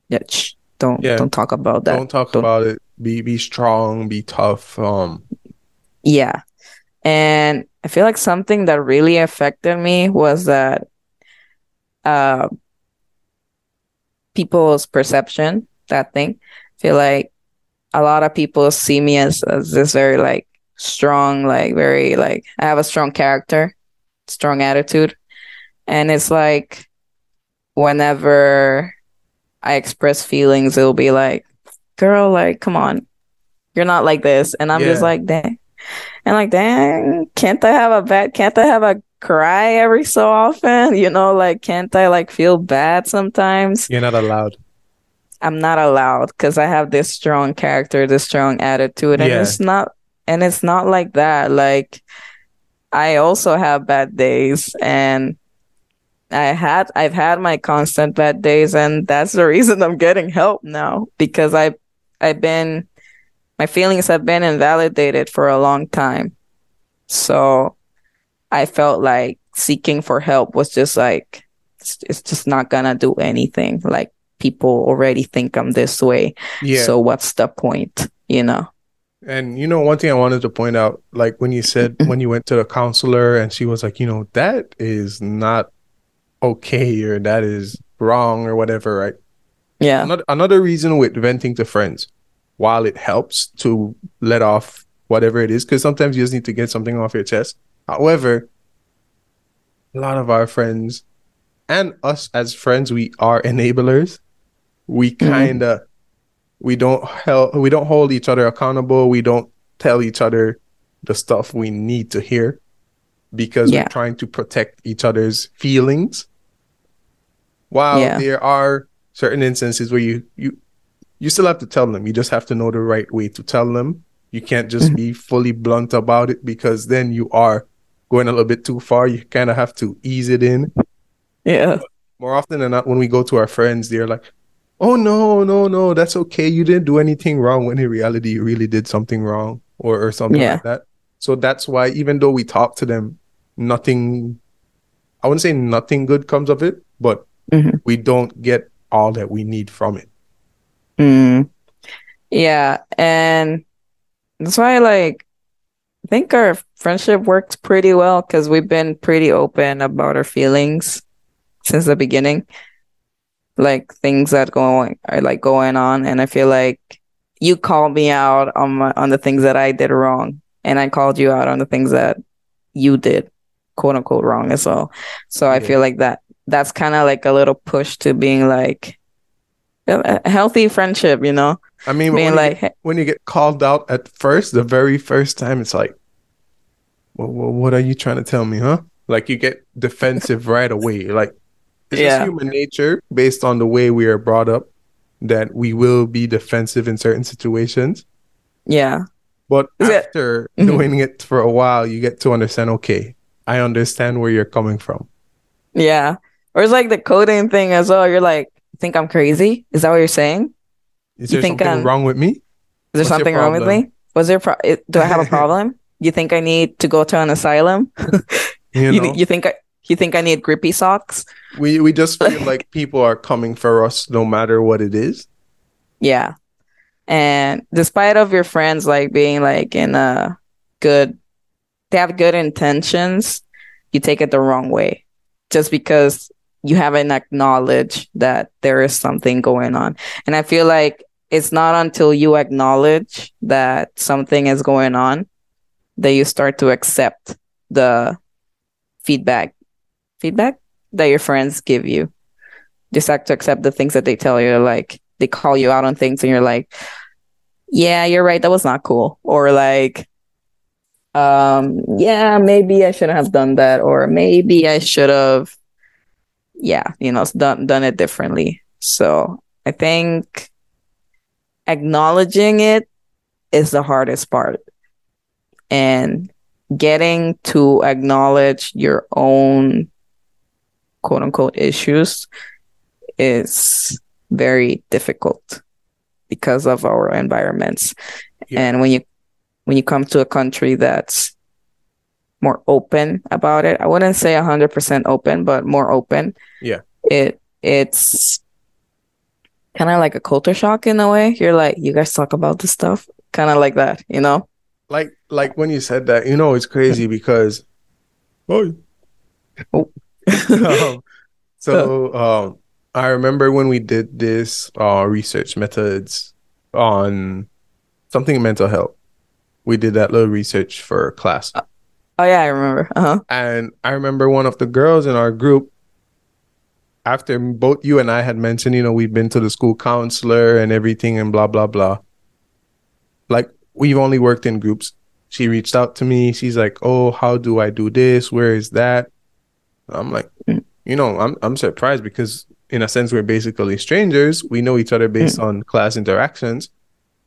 yeah, shh, don't yeah. don't talk about that. Don't talk don't. about it. Be be strong. Be tough. Um. Yeah, and I feel like something that really affected me was that, uh, people's perception. That thing. I feel like a lot of people see me as as this very like strong, like very like I have a strong character, strong attitude, and it's like whenever I express feelings, it'll be like, girl, like, come on. You're not like this. And I'm yeah. just like, dang. And like, dang, can't I have a bad, can't I have a cry every so often? (laughs) You know, like, can't I like feel bad sometimes? You're not allowed. I'm not allowed because I have this strong character, this strong attitude. And yeah. it's not, and it's not like that. Like, I also have bad days and I had I've had my constant bad days and that's the (laughs) reason I'm getting help now because I I've been my feelings have been invalidated for a long time. So I felt like seeking for help was just like it's, it's just not gonna do anything. Like people already think I'm this way. Yeah. So what's the point, you know? And you know, one thing I wanted to point out, like when you said when you went to the counselor and she was like, you know, that is not okay or that is wrong or whatever, right? Yeah. Another, another reason with venting to friends, while it helps to let off whatever it is, because sometimes you just need to get something off your chest. However, a lot of our friends and us as friends, we are enablers. We kind of mm-hmm. we don't help we don't hold each other accountable. We don't tell each other the stuff we need to hear. because Yeah. we're trying to protect each other's feelings. While Yeah. there are certain instances where you you you still have to tell them. You just have to know the right way to tell them. You can't just Mhm. be fully blunt about it because then you are going a little bit too far. You kind of have to ease it in. Yeah. More often than not, when we go to our friends, they're like, "Oh no, no, no, that's okay. You didn't do anything wrong." When in reality, you really did something wrong or or something Yeah. like that. So that's why, even though we talk to them, nothing. I wouldn't say nothing good comes of it, but Mhm. we don't get all that we need from it. Mm. Yeah, and that's why like I think our friendship worked pretty well because we've been pretty open about our feelings since the beginning. Like things that going are like going on, and I feel like you called me out on my on the things that I did wrong, and I called you out on the things that you did, quote unquote, wrong as well. So I Yeah. feel like that that's kind of like a little push to being like a healthy friendship, you know? I mean, Being when, like, you get, when you get called out at first, the very first time, it's like, well, what are you trying to tell me, huh? Like you get defensive right away. Like it's Yeah. just human nature based on the way we are brought up that we will be defensive in certain situations. yeah, But Is it- after Mhm. doing it for a while, you get to understand, okay, I understand where you're coming from. yeah. Or it's like the coding thing as well. You're like, think I'm crazy? Is that what you're saying? Is You there think something I'm- wrong with me? Is there What's something wrong with me? Was there pro- do I have a (laughs) problem? you think I need to go to an asylum? (laughs) You You, know, you think I you think I need grippy socks? we we just feel (laughs) like people are coming for us no matter what it is. Yeah. And despite of your friends like being like in a good they have good intentions, you take it the wrong way. Just because you haven't acknowledged that there is something going on. And I feel like it's not until you acknowledge that something is going on that you start to accept the feedback feedback that your friends give you. Just have to accept the things that they tell you. Like they call you out on things and you're like, yeah, you're right. That was not cool. Or like, um, yeah, maybe I shouldn't have done that. Or maybe I should have, yeah, you know, done, done it differently. So I think acknowledging it is the hardest part. And getting to acknowledge your own quote unquote issues is very difficult because of our environments. Yeah. And when you when you come to a country that's more open about it, I wouldn't say 100% open, but more open. Yeah. It it's kind of like a culture shock in a way. You're like, you guys talk about this stuff, kind of like that, you know? Like like when you said that, you know, it's crazy because (laughs) oh, Oh. (laughs) um, so um, I remember when we did this uh, research methods on something mental health. We did that little research for class, Oh yeah, I remember. Uh-huh. and I remember one of the girls in our group. After both you and I had mentioned, you know, we've been to the school counselor and everything, and blah blah blah. Like we've only worked in groups. She reached out to me. She's like, "Oh, how do I do this? Where is that?" I'm like, Mm. you know, I'm I'm surprised because in a sense we're basically strangers. We know each other based on class interactions.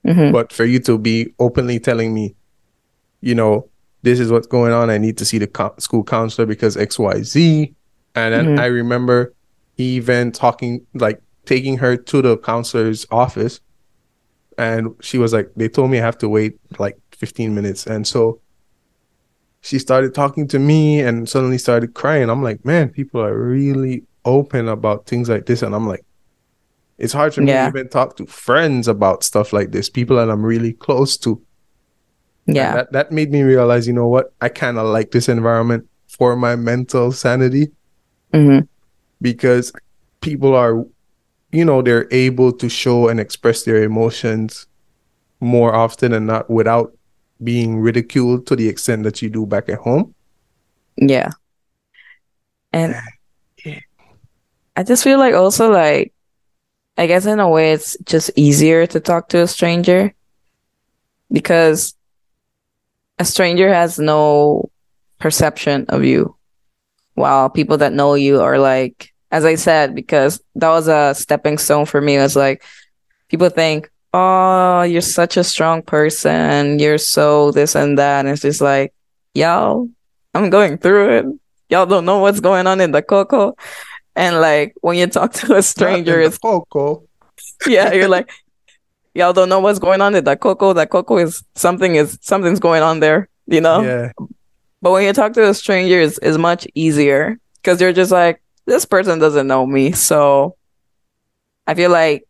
hmm But for you to be openly telling me, you know, this is what's going on. I need to see the co- school counselor because X, Y, Z. And then Mhm. I remember even talking, like taking her to the counselor's office, and she was like, they told me I have to wait like 15 minutes, and so she started talking to me and suddenly started crying. I'm like, man, people are really open about things like this, and I'm like, it's hard for me Yeah. to even talk to friends about stuff like this, people that I'm really close to. And Yeah. that that made me realize, you know what, I kind of like this environment for my mental sanity hmm because people are, you know, they're able to show and express their emotions more often and not without being ridiculed to the extent that you do back at home. Yeah. And Yeah. I just feel like also like I guess in a way it's just easier to talk to a stranger because a stranger has no perception of you while people that know you are like as i said because that was a stepping stone for me it was like people think oh you're such a strong person. You're so this and that. And it's just like y'all i'm going through it. Y'all don't know what's going on in the coco. And like when you talk (laughs) to a stranger it's coco. Yeah you're (laughs) like y'all don't know what's going on in the coco. That coco is something is something's going on there you know? Yeah. But when you talk to a stranger, it's, it's much easier because you're just like, this person doesn't know me. So I feel like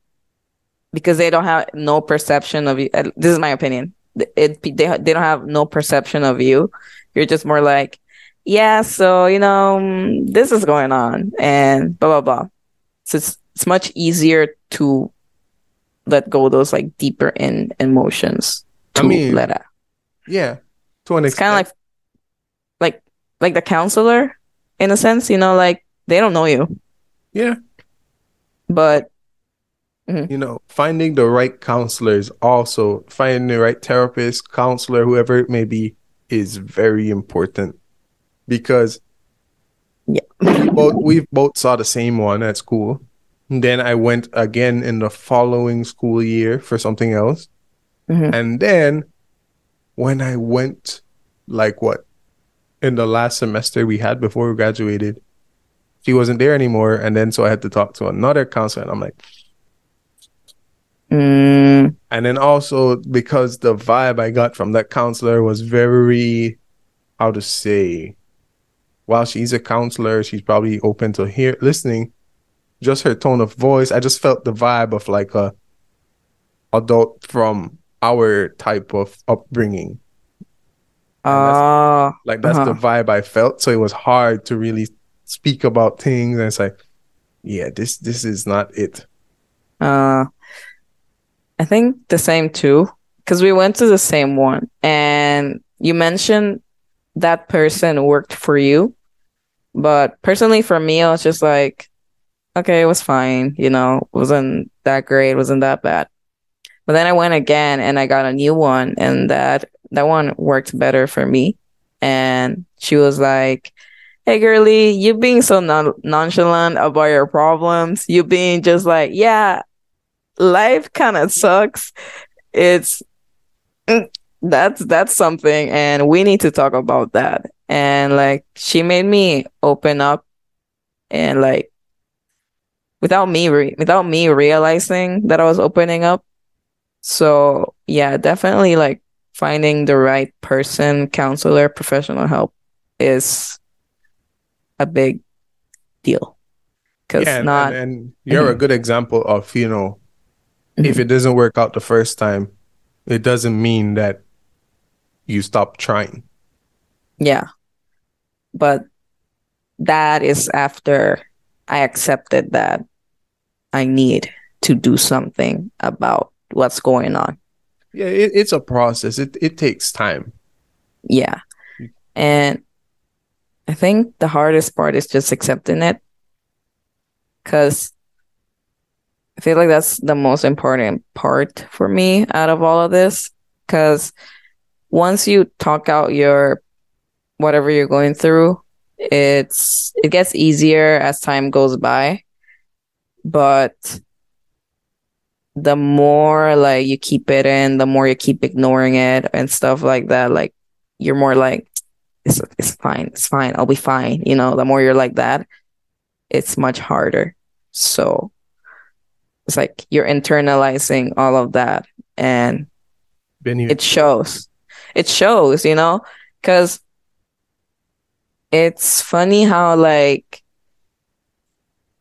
because they don't have no perception of you, this is my opinion. It, they, they don't have no perception of you. You're just more like, yeah, so, you know, mm, this is going on and blah, blah, blah. So it's, it's much easier to let go those like deeper in emotions to I mean, let out. Yeah. To an it's kind of like like like the counselor in a sense you know like they don't know you yeah but mm-hmm. you know finding the right counselors also finding the right therapist counselor whoever it may be is very important because yeah we both we both saw the same one at school and then i went again in the following school year for something else mm-hmm. and then when i went like what in the last semester we had before we graduated, she wasn't there anymore. And then so I had to talk to another counselor, and I'm like, mm. and then also because the vibe I got from that counselor was very, how to say, while she's a counselor, she's probably open to hear listening. Just her tone of voice, I just felt the vibe of like a adult from our type of upbringing. Uh, like that's uh-huh. the vibe I felt. So it was hard to really speak about things. And it's like, yeah, this this is not it. Uh, I think the same too, because we went to the same one, and you mentioned that person worked for you, but personally for me, I was just like, okay, it was fine. You know, wasn't that great, wasn't that bad. But then I went again and I got a new one, and that that one worked better for me. And she was like, Hey, girly, you being so non- nonchalant about your problems, you being just like, yeah, life kind of sucks. It's mm, that's that's something, and we need to talk about that. And like, she made me open up, and like, without me re- without me realizing that I was opening up. So yeah, definitely like finding the right person, counselor, professional help is a big deal. Because yeah, not and, and you're mm-hmm. a good example of you know, mm-hmm. if it doesn't work out the first time, it doesn't mean that you stop trying. Yeah, but that is after I accepted that I need to do something about what's going on. Yeah it, it's a process. It, it takes time. Yeah. And i think the hardest part is just accepting it. Because i feel like that's the most important part for me out of all of this because once you talk out your whatever you're going through it's it gets easier as time goes by but the more like you keep it in, the more you keep ignoring it and stuff like that, like you're more like, it's it's fine, it's fine, I'll be fine. You know, the more you're like that, it's much harder. So it's like you're internalizing all of that and it shows. It shows, you know, because it's funny how like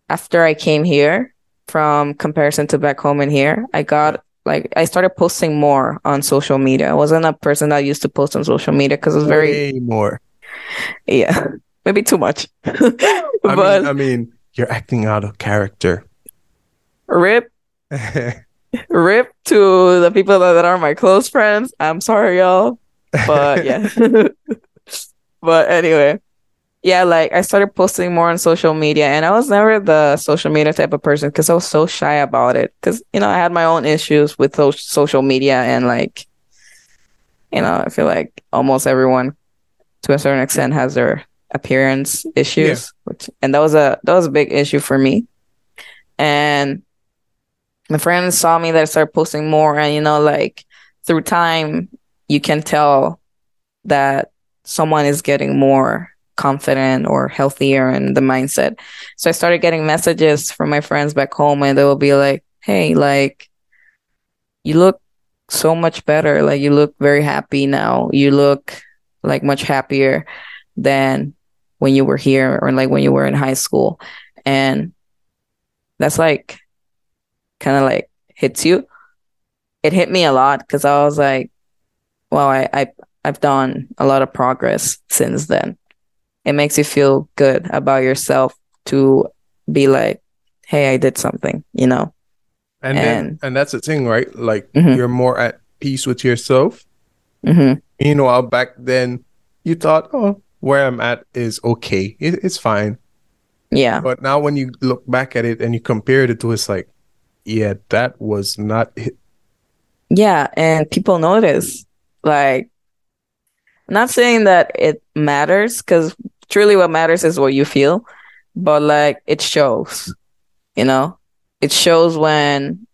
after I came here, from comparison to back home and here. I got like I started posting more on social media. I wasn't a person that used to post on social media because it was very Way more. Yeah, maybe too much. but (laughs) I mean, I mean, you're acting out of character. Rip. (laughs) rip to the people that, that are my close friends. I'm sorry, y'all. But yeah. (laughs) but anyway, yeah, like I started posting more on social media, and I was never the social media type of person because I was so shy about it. Because you know, I had my own issues with social media, and like, you know, I feel like almost everyone to a certain extent has their appearance issues, yeah. which and that was a that was a big issue for me. And my friends saw me that I started posting more, and you know, like through time, you can tell that someone is getting more confident or healthier in the mindset. So I started getting messages from my friends back home, and they will be like, "Hey, like, you look so much better. Like, you look very happy now. You look like much happier than when you were here or like when you were in high school." And that's like kind of like hits you. It hit me a lot because I was like, "Well, I, I I've done a lot of progress since then." it makes you feel good about yourself to be like, hey, I did something, you know? And and, then, and that's the thing, right? Like mm-hmm. you're more at peace with yourself. Mm-hmm. You know, back then you thought, oh, where I'm at is okay. It, it's fine. Yeah. But now when you look back at it and you compare it to it's like, yeah, that was not it. Yeah, and people notice. Like, not saying that it matters because truly what matters is what you feel, but like it shows, you know, it shows when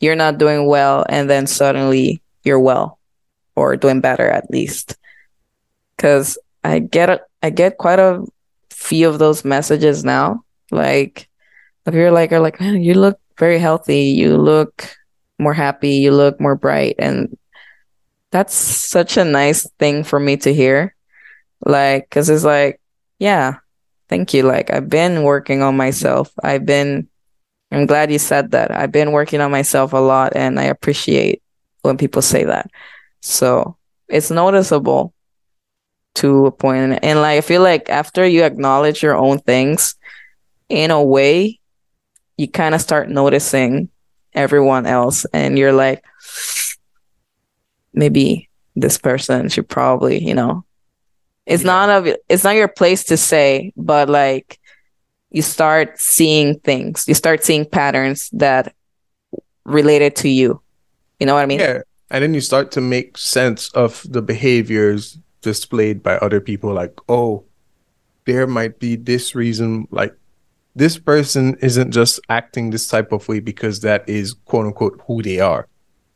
you're not doing well and then suddenly you're well or doing better at least. Cause I get a, I get quite a few of those messages now. Like if you're like are like, man, you look very healthy, you look more happy, you look more bright. And that's such a nice thing for me to hear like, cause it's like, yeah, thank you. Like, I've been working on myself. I've been, I'm glad you said that. I've been working on myself a lot and I appreciate when people say that. So it's noticeable to a point. And like, I feel like after you acknowledge your own things, in a way, you kind of start noticing everyone else and you're like, maybe this person should probably, you know, it's yeah. not of it's not your place to say, but like you start seeing things. You start seeing patterns that related to you. You know what I mean? Yeah. And then you start to make sense of the behaviors displayed by other people like, oh, there might be this reason like this person isn't just acting this type of way because that is quote unquote who they are.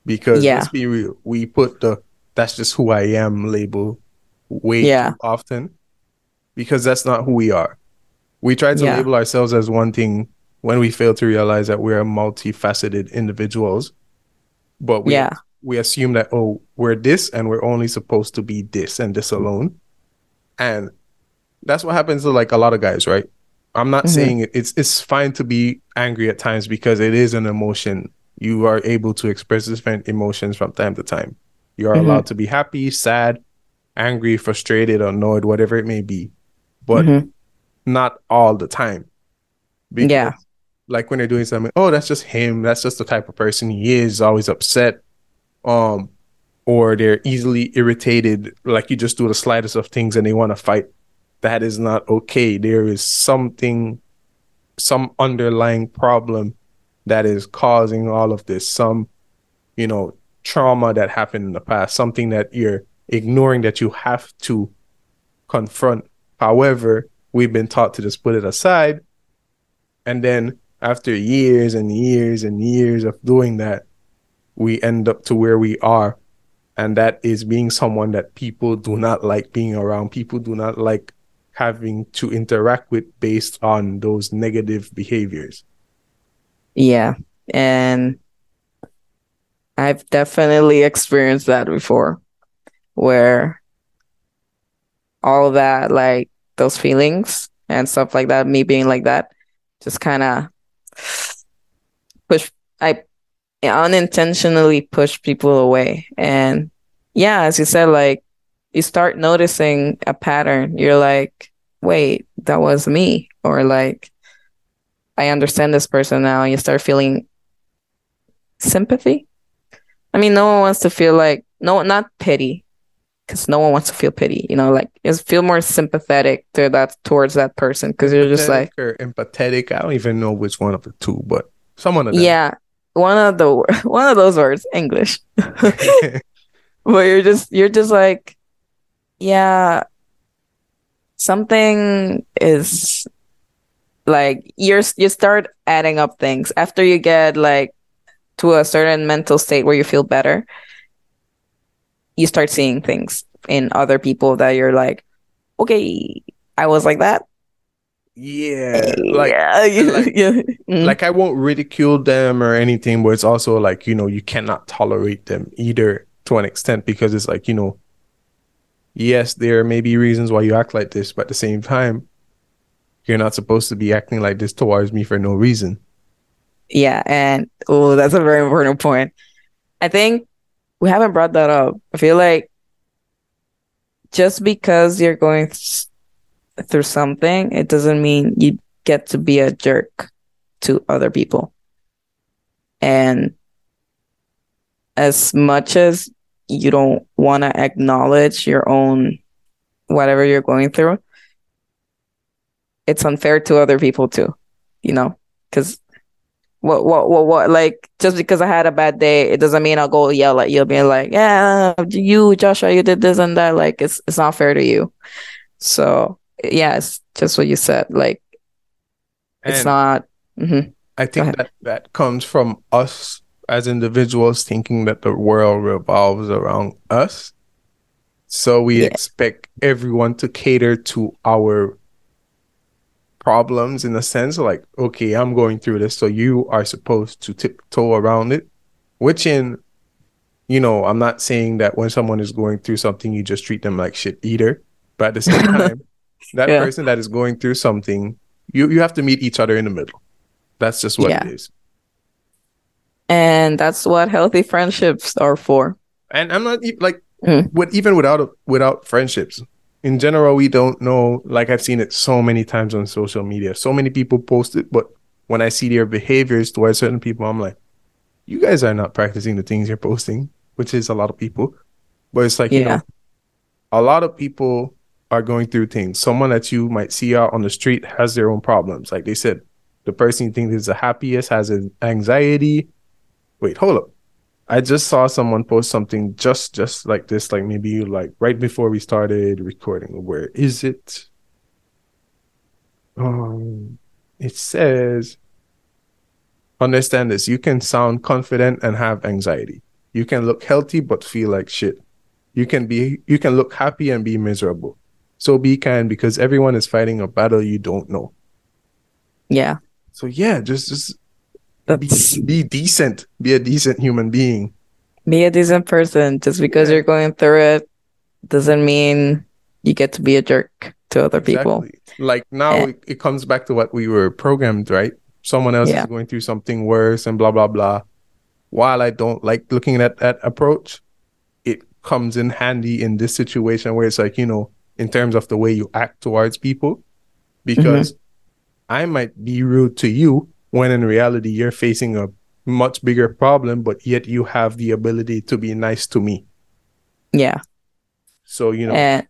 Because yeah. let's be real, we put the that's just who I am label way yeah. too often because that's not who we are. We try to yeah. label ourselves as one thing when we fail to realize that we're multifaceted individuals. But we yeah. we assume that oh, we're this and we're only supposed to be this and this alone. And that's what happens to like a lot of guys, right? I'm not mm-hmm. saying it, it's it's fine to be angry at times because it is an emotion. You are able to express different emotions from time to time. You are mm-hmm. allowed to be happy, sad, angry, frustrated, annoyed, whatever it may be, but mm-hmm. not all the time. Because, yeah. Like when they're doing something, oh, that's just him. That's just the type of person he is, always upset. Um, or they're easily irritated, like you just do the slightest of things and they want to fight. That is not okay. There is something, some underlying problem that is causing all of this. Some, you know, trauma that happened in the past, something that you're ignoring that you have to confront. However, we've been taught to just put it aside. And then after years and years and years of doing that, we end up to where we are. And that is being someone that people do not like being around. People do not like having to interact with based on those negative behaviors. Yeah. And I've definitely experienced that before where all that, like those feelings and stuff like that, me being like that, just kind of push, I unintentionally push people away. And yeah, as you said, like you start noticing a pattern. You're like, wait, that was me. Or like, I understand this person now. And you start feeling sympathy. I mean, no one wants to feel like, no, not pity, because no one wants to feel pity you know like just feel more sympathetic to that towards that person because you're just like or empathetic i don't even know which one of the two but someone of them. yeah one of the (laughs) one of those words english (laughs) (laughs) but you're just you're just like yeah something is like you're you start adding up things after you get like to a certain mental state where you feel better you start seeing things in other people that you're like okay i was like that yeah like (laughs) yeah, like- yeah. Mm. like I won't ridicule them or anything, but it's also like, you know, you cannot tolerate them either to an extent because it's like, you know, yes, there may be reasons why you act like this, but at the same time, you're not supposed to be acting like this towards me for no reason. Yeah, and oh, that's a very important point. I think we haven't brought that up. I feel like just because you're going th- through something, it doesn't mean you get to be a jerk to other people. And as much as you don't want to acknowledge your own whatever you're going through, it's unfair to other people too, you know? Because what what what what like just because I had a bad day, it doesn't mean I'll go yell at you, being like, "Yeah, you Joshua, you did this and that." Like it's it's not fair to you. So yeah, it's just what you said. Like it's And not. mhm. I think that that comes from us as individuals thinking that the world revolves around us. So we Yeah. expect everyone to cater to our problems in a sense like, okay, I'm going through this, so you are supposed to tiptoe around it. Which in you know, I'm not saying that when someone is going through something, you just treat them like shit either. But at the same (laughs) time, that Yeah. person that is going through something, you you have to meet each other in the middle. That's just what Yeah. it is. And that's what healthy friendships are for. And I'm not like Mm. with even without without friendships. In general, we don't know. Like I've seen it so many times on social media. So many people post it, but when I see their behaviors towards certain people, I'm like, you guys are not practicing the things you're posting, which is a lot of people. But it's like, you Yeah. know, a lot of people are going through things. Someone that you might see out on the street has their own problems. Like they said, the person you think is the happiest has an anxiety. Wait, hold up. I just saw someone post something just just like this, like maybe you like right before we started recording. Where is it? Um, it says, understand this. You can sound confident and have anxiety. You can look healthy but feel like shit. You can be you can look happy and be miserable. So be kind because everyone is fighting a battle you don't know. Yeah, So yeah, just just that's be decent. Be a decent human being. be a decent person. Just because Yeah. you're going through it doesn't mean you get to be a jerk to other people. Like now Yeah. it, it comes back to what we were programmed, right? Someone else Yeah. is going through something worse and blah blah blah. While I don't like looking at that approach, it comes in handy in this situation where it's like, you know, in terms of the way you act towards people. Mm-hmm. Because I might be rude to you when in reality you're facing a much bigger problem, but yet you have the ability to be nice to me. Yeah. So, you know, And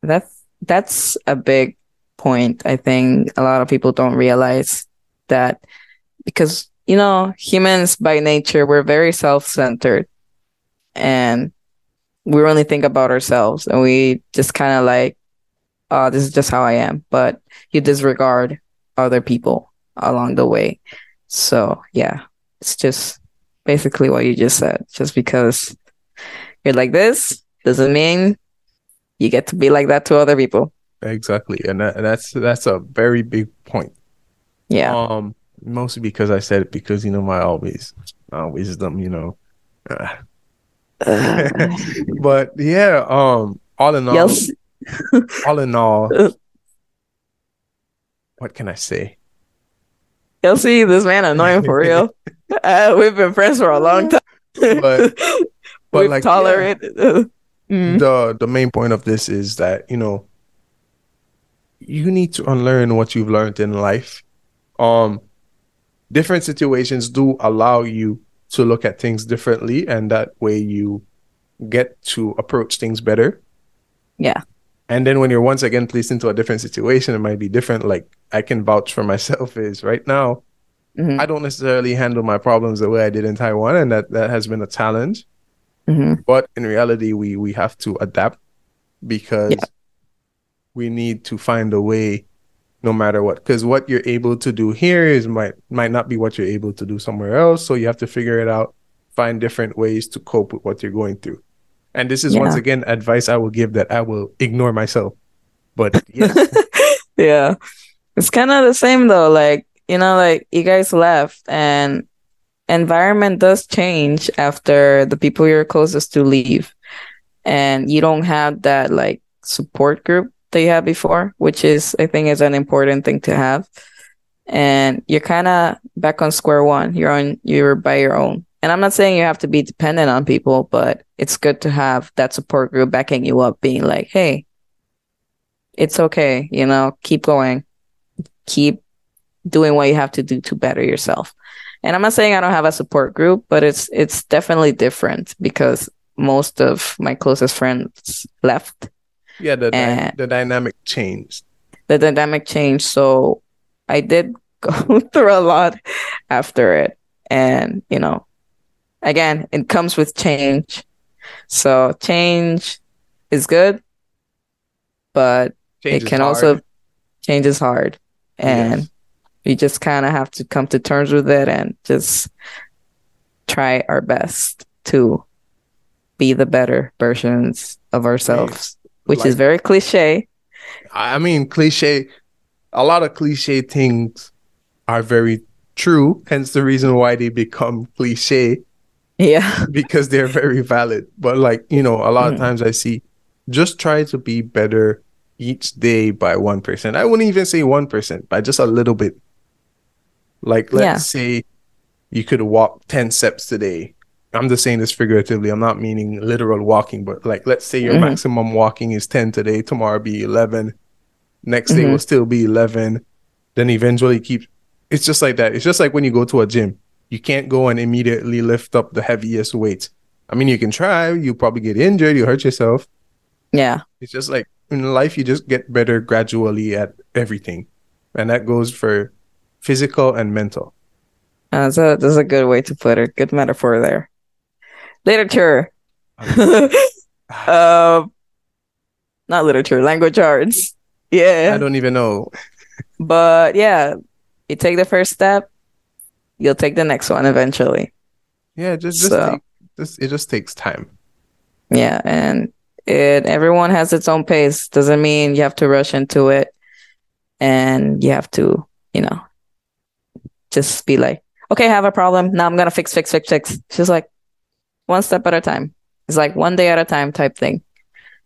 that's that's a big point. I think a lot of people don't realize that because you know, humans by nature we're very self-centered and we only think about ourselves and we just kind of like oh, this is just how I am, but you disregard other people along the way. So, yeah, it's just basically what you just said. Just because you're like this doesn't mean you get to be like that to other people. exactly. And, that, and that's that's a very big point. Yeah. Um, mostly because I said it because you know my always uh, wisdom, you know. (sighs) Uh, (laughs) Uh, but yeah, um, all in all, yes. all in all, (laughs) what can I say? You'll see this man annoying for (laughs) real. Uh, we've been friends for a long time. But- (laughs) but we've like, yeah. tolerated. uh, (laughs) mm, The the main point of this is that you know you need to unlearn what you've learned in life. Um, different situations do allow you to look at things differently, and that way you get to approach things better. Yeah. And then when you're once again placed into a different situation, it might be different. Like I can vouch for (laughs) myself is right now, mhm, I don't necessarily handle my problems the way I did in Taiwan, and that that has been a challenge. mhm. But in reality, we we have to adapt because Yeah. we need to find a way no matter what because what you're able to do here is might might not be what you're able to do somewhere else so you have to figure it out find different ways to cope with what you're going through and this is Yeah. once again advice i will give that i will ignore myself but (laughs) yes yeah. It's kind of the same though. Like, you know, like you guys left and environment does change after the people you're closest to leave. And you don't have that like support group that you had before, which is, I think, is an important thing to have. And you're kind of back on square one. You're on, you're by your own. And I'm not saying you have to be dependent on people, but it's good to have that support group backing you up, being like, hey, it's okay, you know, keep going, keep doing what you have to do to better yourself. And I'm not saying I don't have a support group, but it's it's definitely different because most of my closest friends left. yeah the, And- the dynamic changed The dynamic changed, so I did (laughs) go through a lot after it. And, you know, again, it comes with change. So change is good, but Change it can also change is hard and Yes. we just kind of have to come to terms with it and just try our best to be the better versions of ourselves which is very cliche I mean, cliche. A lot of cliche things are very true. Hence the reason why they become cliche yeah (laughs) because they're very valid. But like you know, a lot of Mm. times I see just try to be better each day by one percent. I wouldn't even say one percent, by just a little bit. Like let's Yeah. say you could walk ten steps today. I'm just saying this figuratively. I'm not meaning literal walking, but like let's say your Mhm. maximum walking is 10 today, tomorrow be 11, next day Mhm. will still be 11, then eventually keep it's just like that. It's just like when you go to a gym. You can't go and immediately lift up the heaviest weights. I mean, you can try, you probably get injured, you hurt yourself. yeah It's just like in life you just get better gradually at everything. And that goes for physical and mental. uh, that's a that's a good way to put it good metaphor there literature uh (laughs) not literature language arts yeah I don't even know. But yeah, you take the first step, you'll take the next one eventually. Yeah, just just, So- take, just it just takes time. Yeah, and it everyone has its own pace. Doesn't mean you have to rush into it and you have to, you know, just be like, okay, I have a problem. Now I'm gonna fix, fix, fix, fix. She's like one step at a time. It's like one day at a time type thing.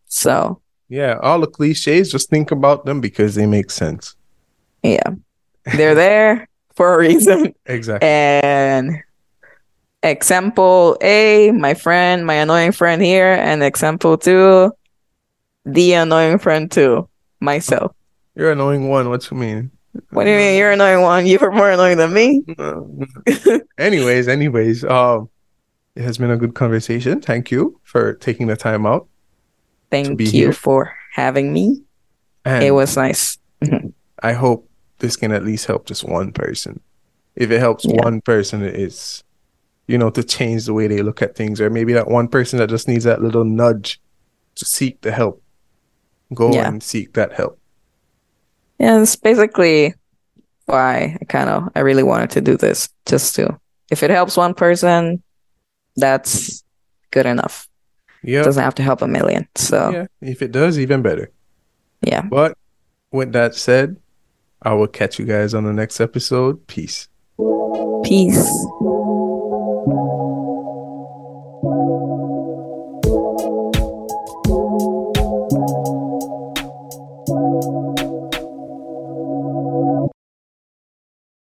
So Yeah, all the cliches, just think about them because they make sense. yeah. They're there (laughs) for a reason. Exactly. And example A, my friend, my annoying friend here, and example two, the annoying friend two, myself. You're annoying one. What you mean? What do you mean you're annoying one? You were more annoying than me? (laughs) anyways, anyways, um, it has been a good conversation. Thank you for taking the time out. Thank you here. for having me. And It was nice. (laughs) I hope this can at least help just one person. If it helps Yeah. one person, it's you know to change the way they look at things, or maybe that one person that just needs that little nudge to seek the help. Go Yeah. and seek that help. Yeah, it's basically why I kind of I really wanted to do this. Just to if it helps one person, that's good enough. Yeah. Doesn't have to help a million. So Yeah. If it does, even better. yeah. But with that said, I will catch you guys on the next episode. Peace. Peace.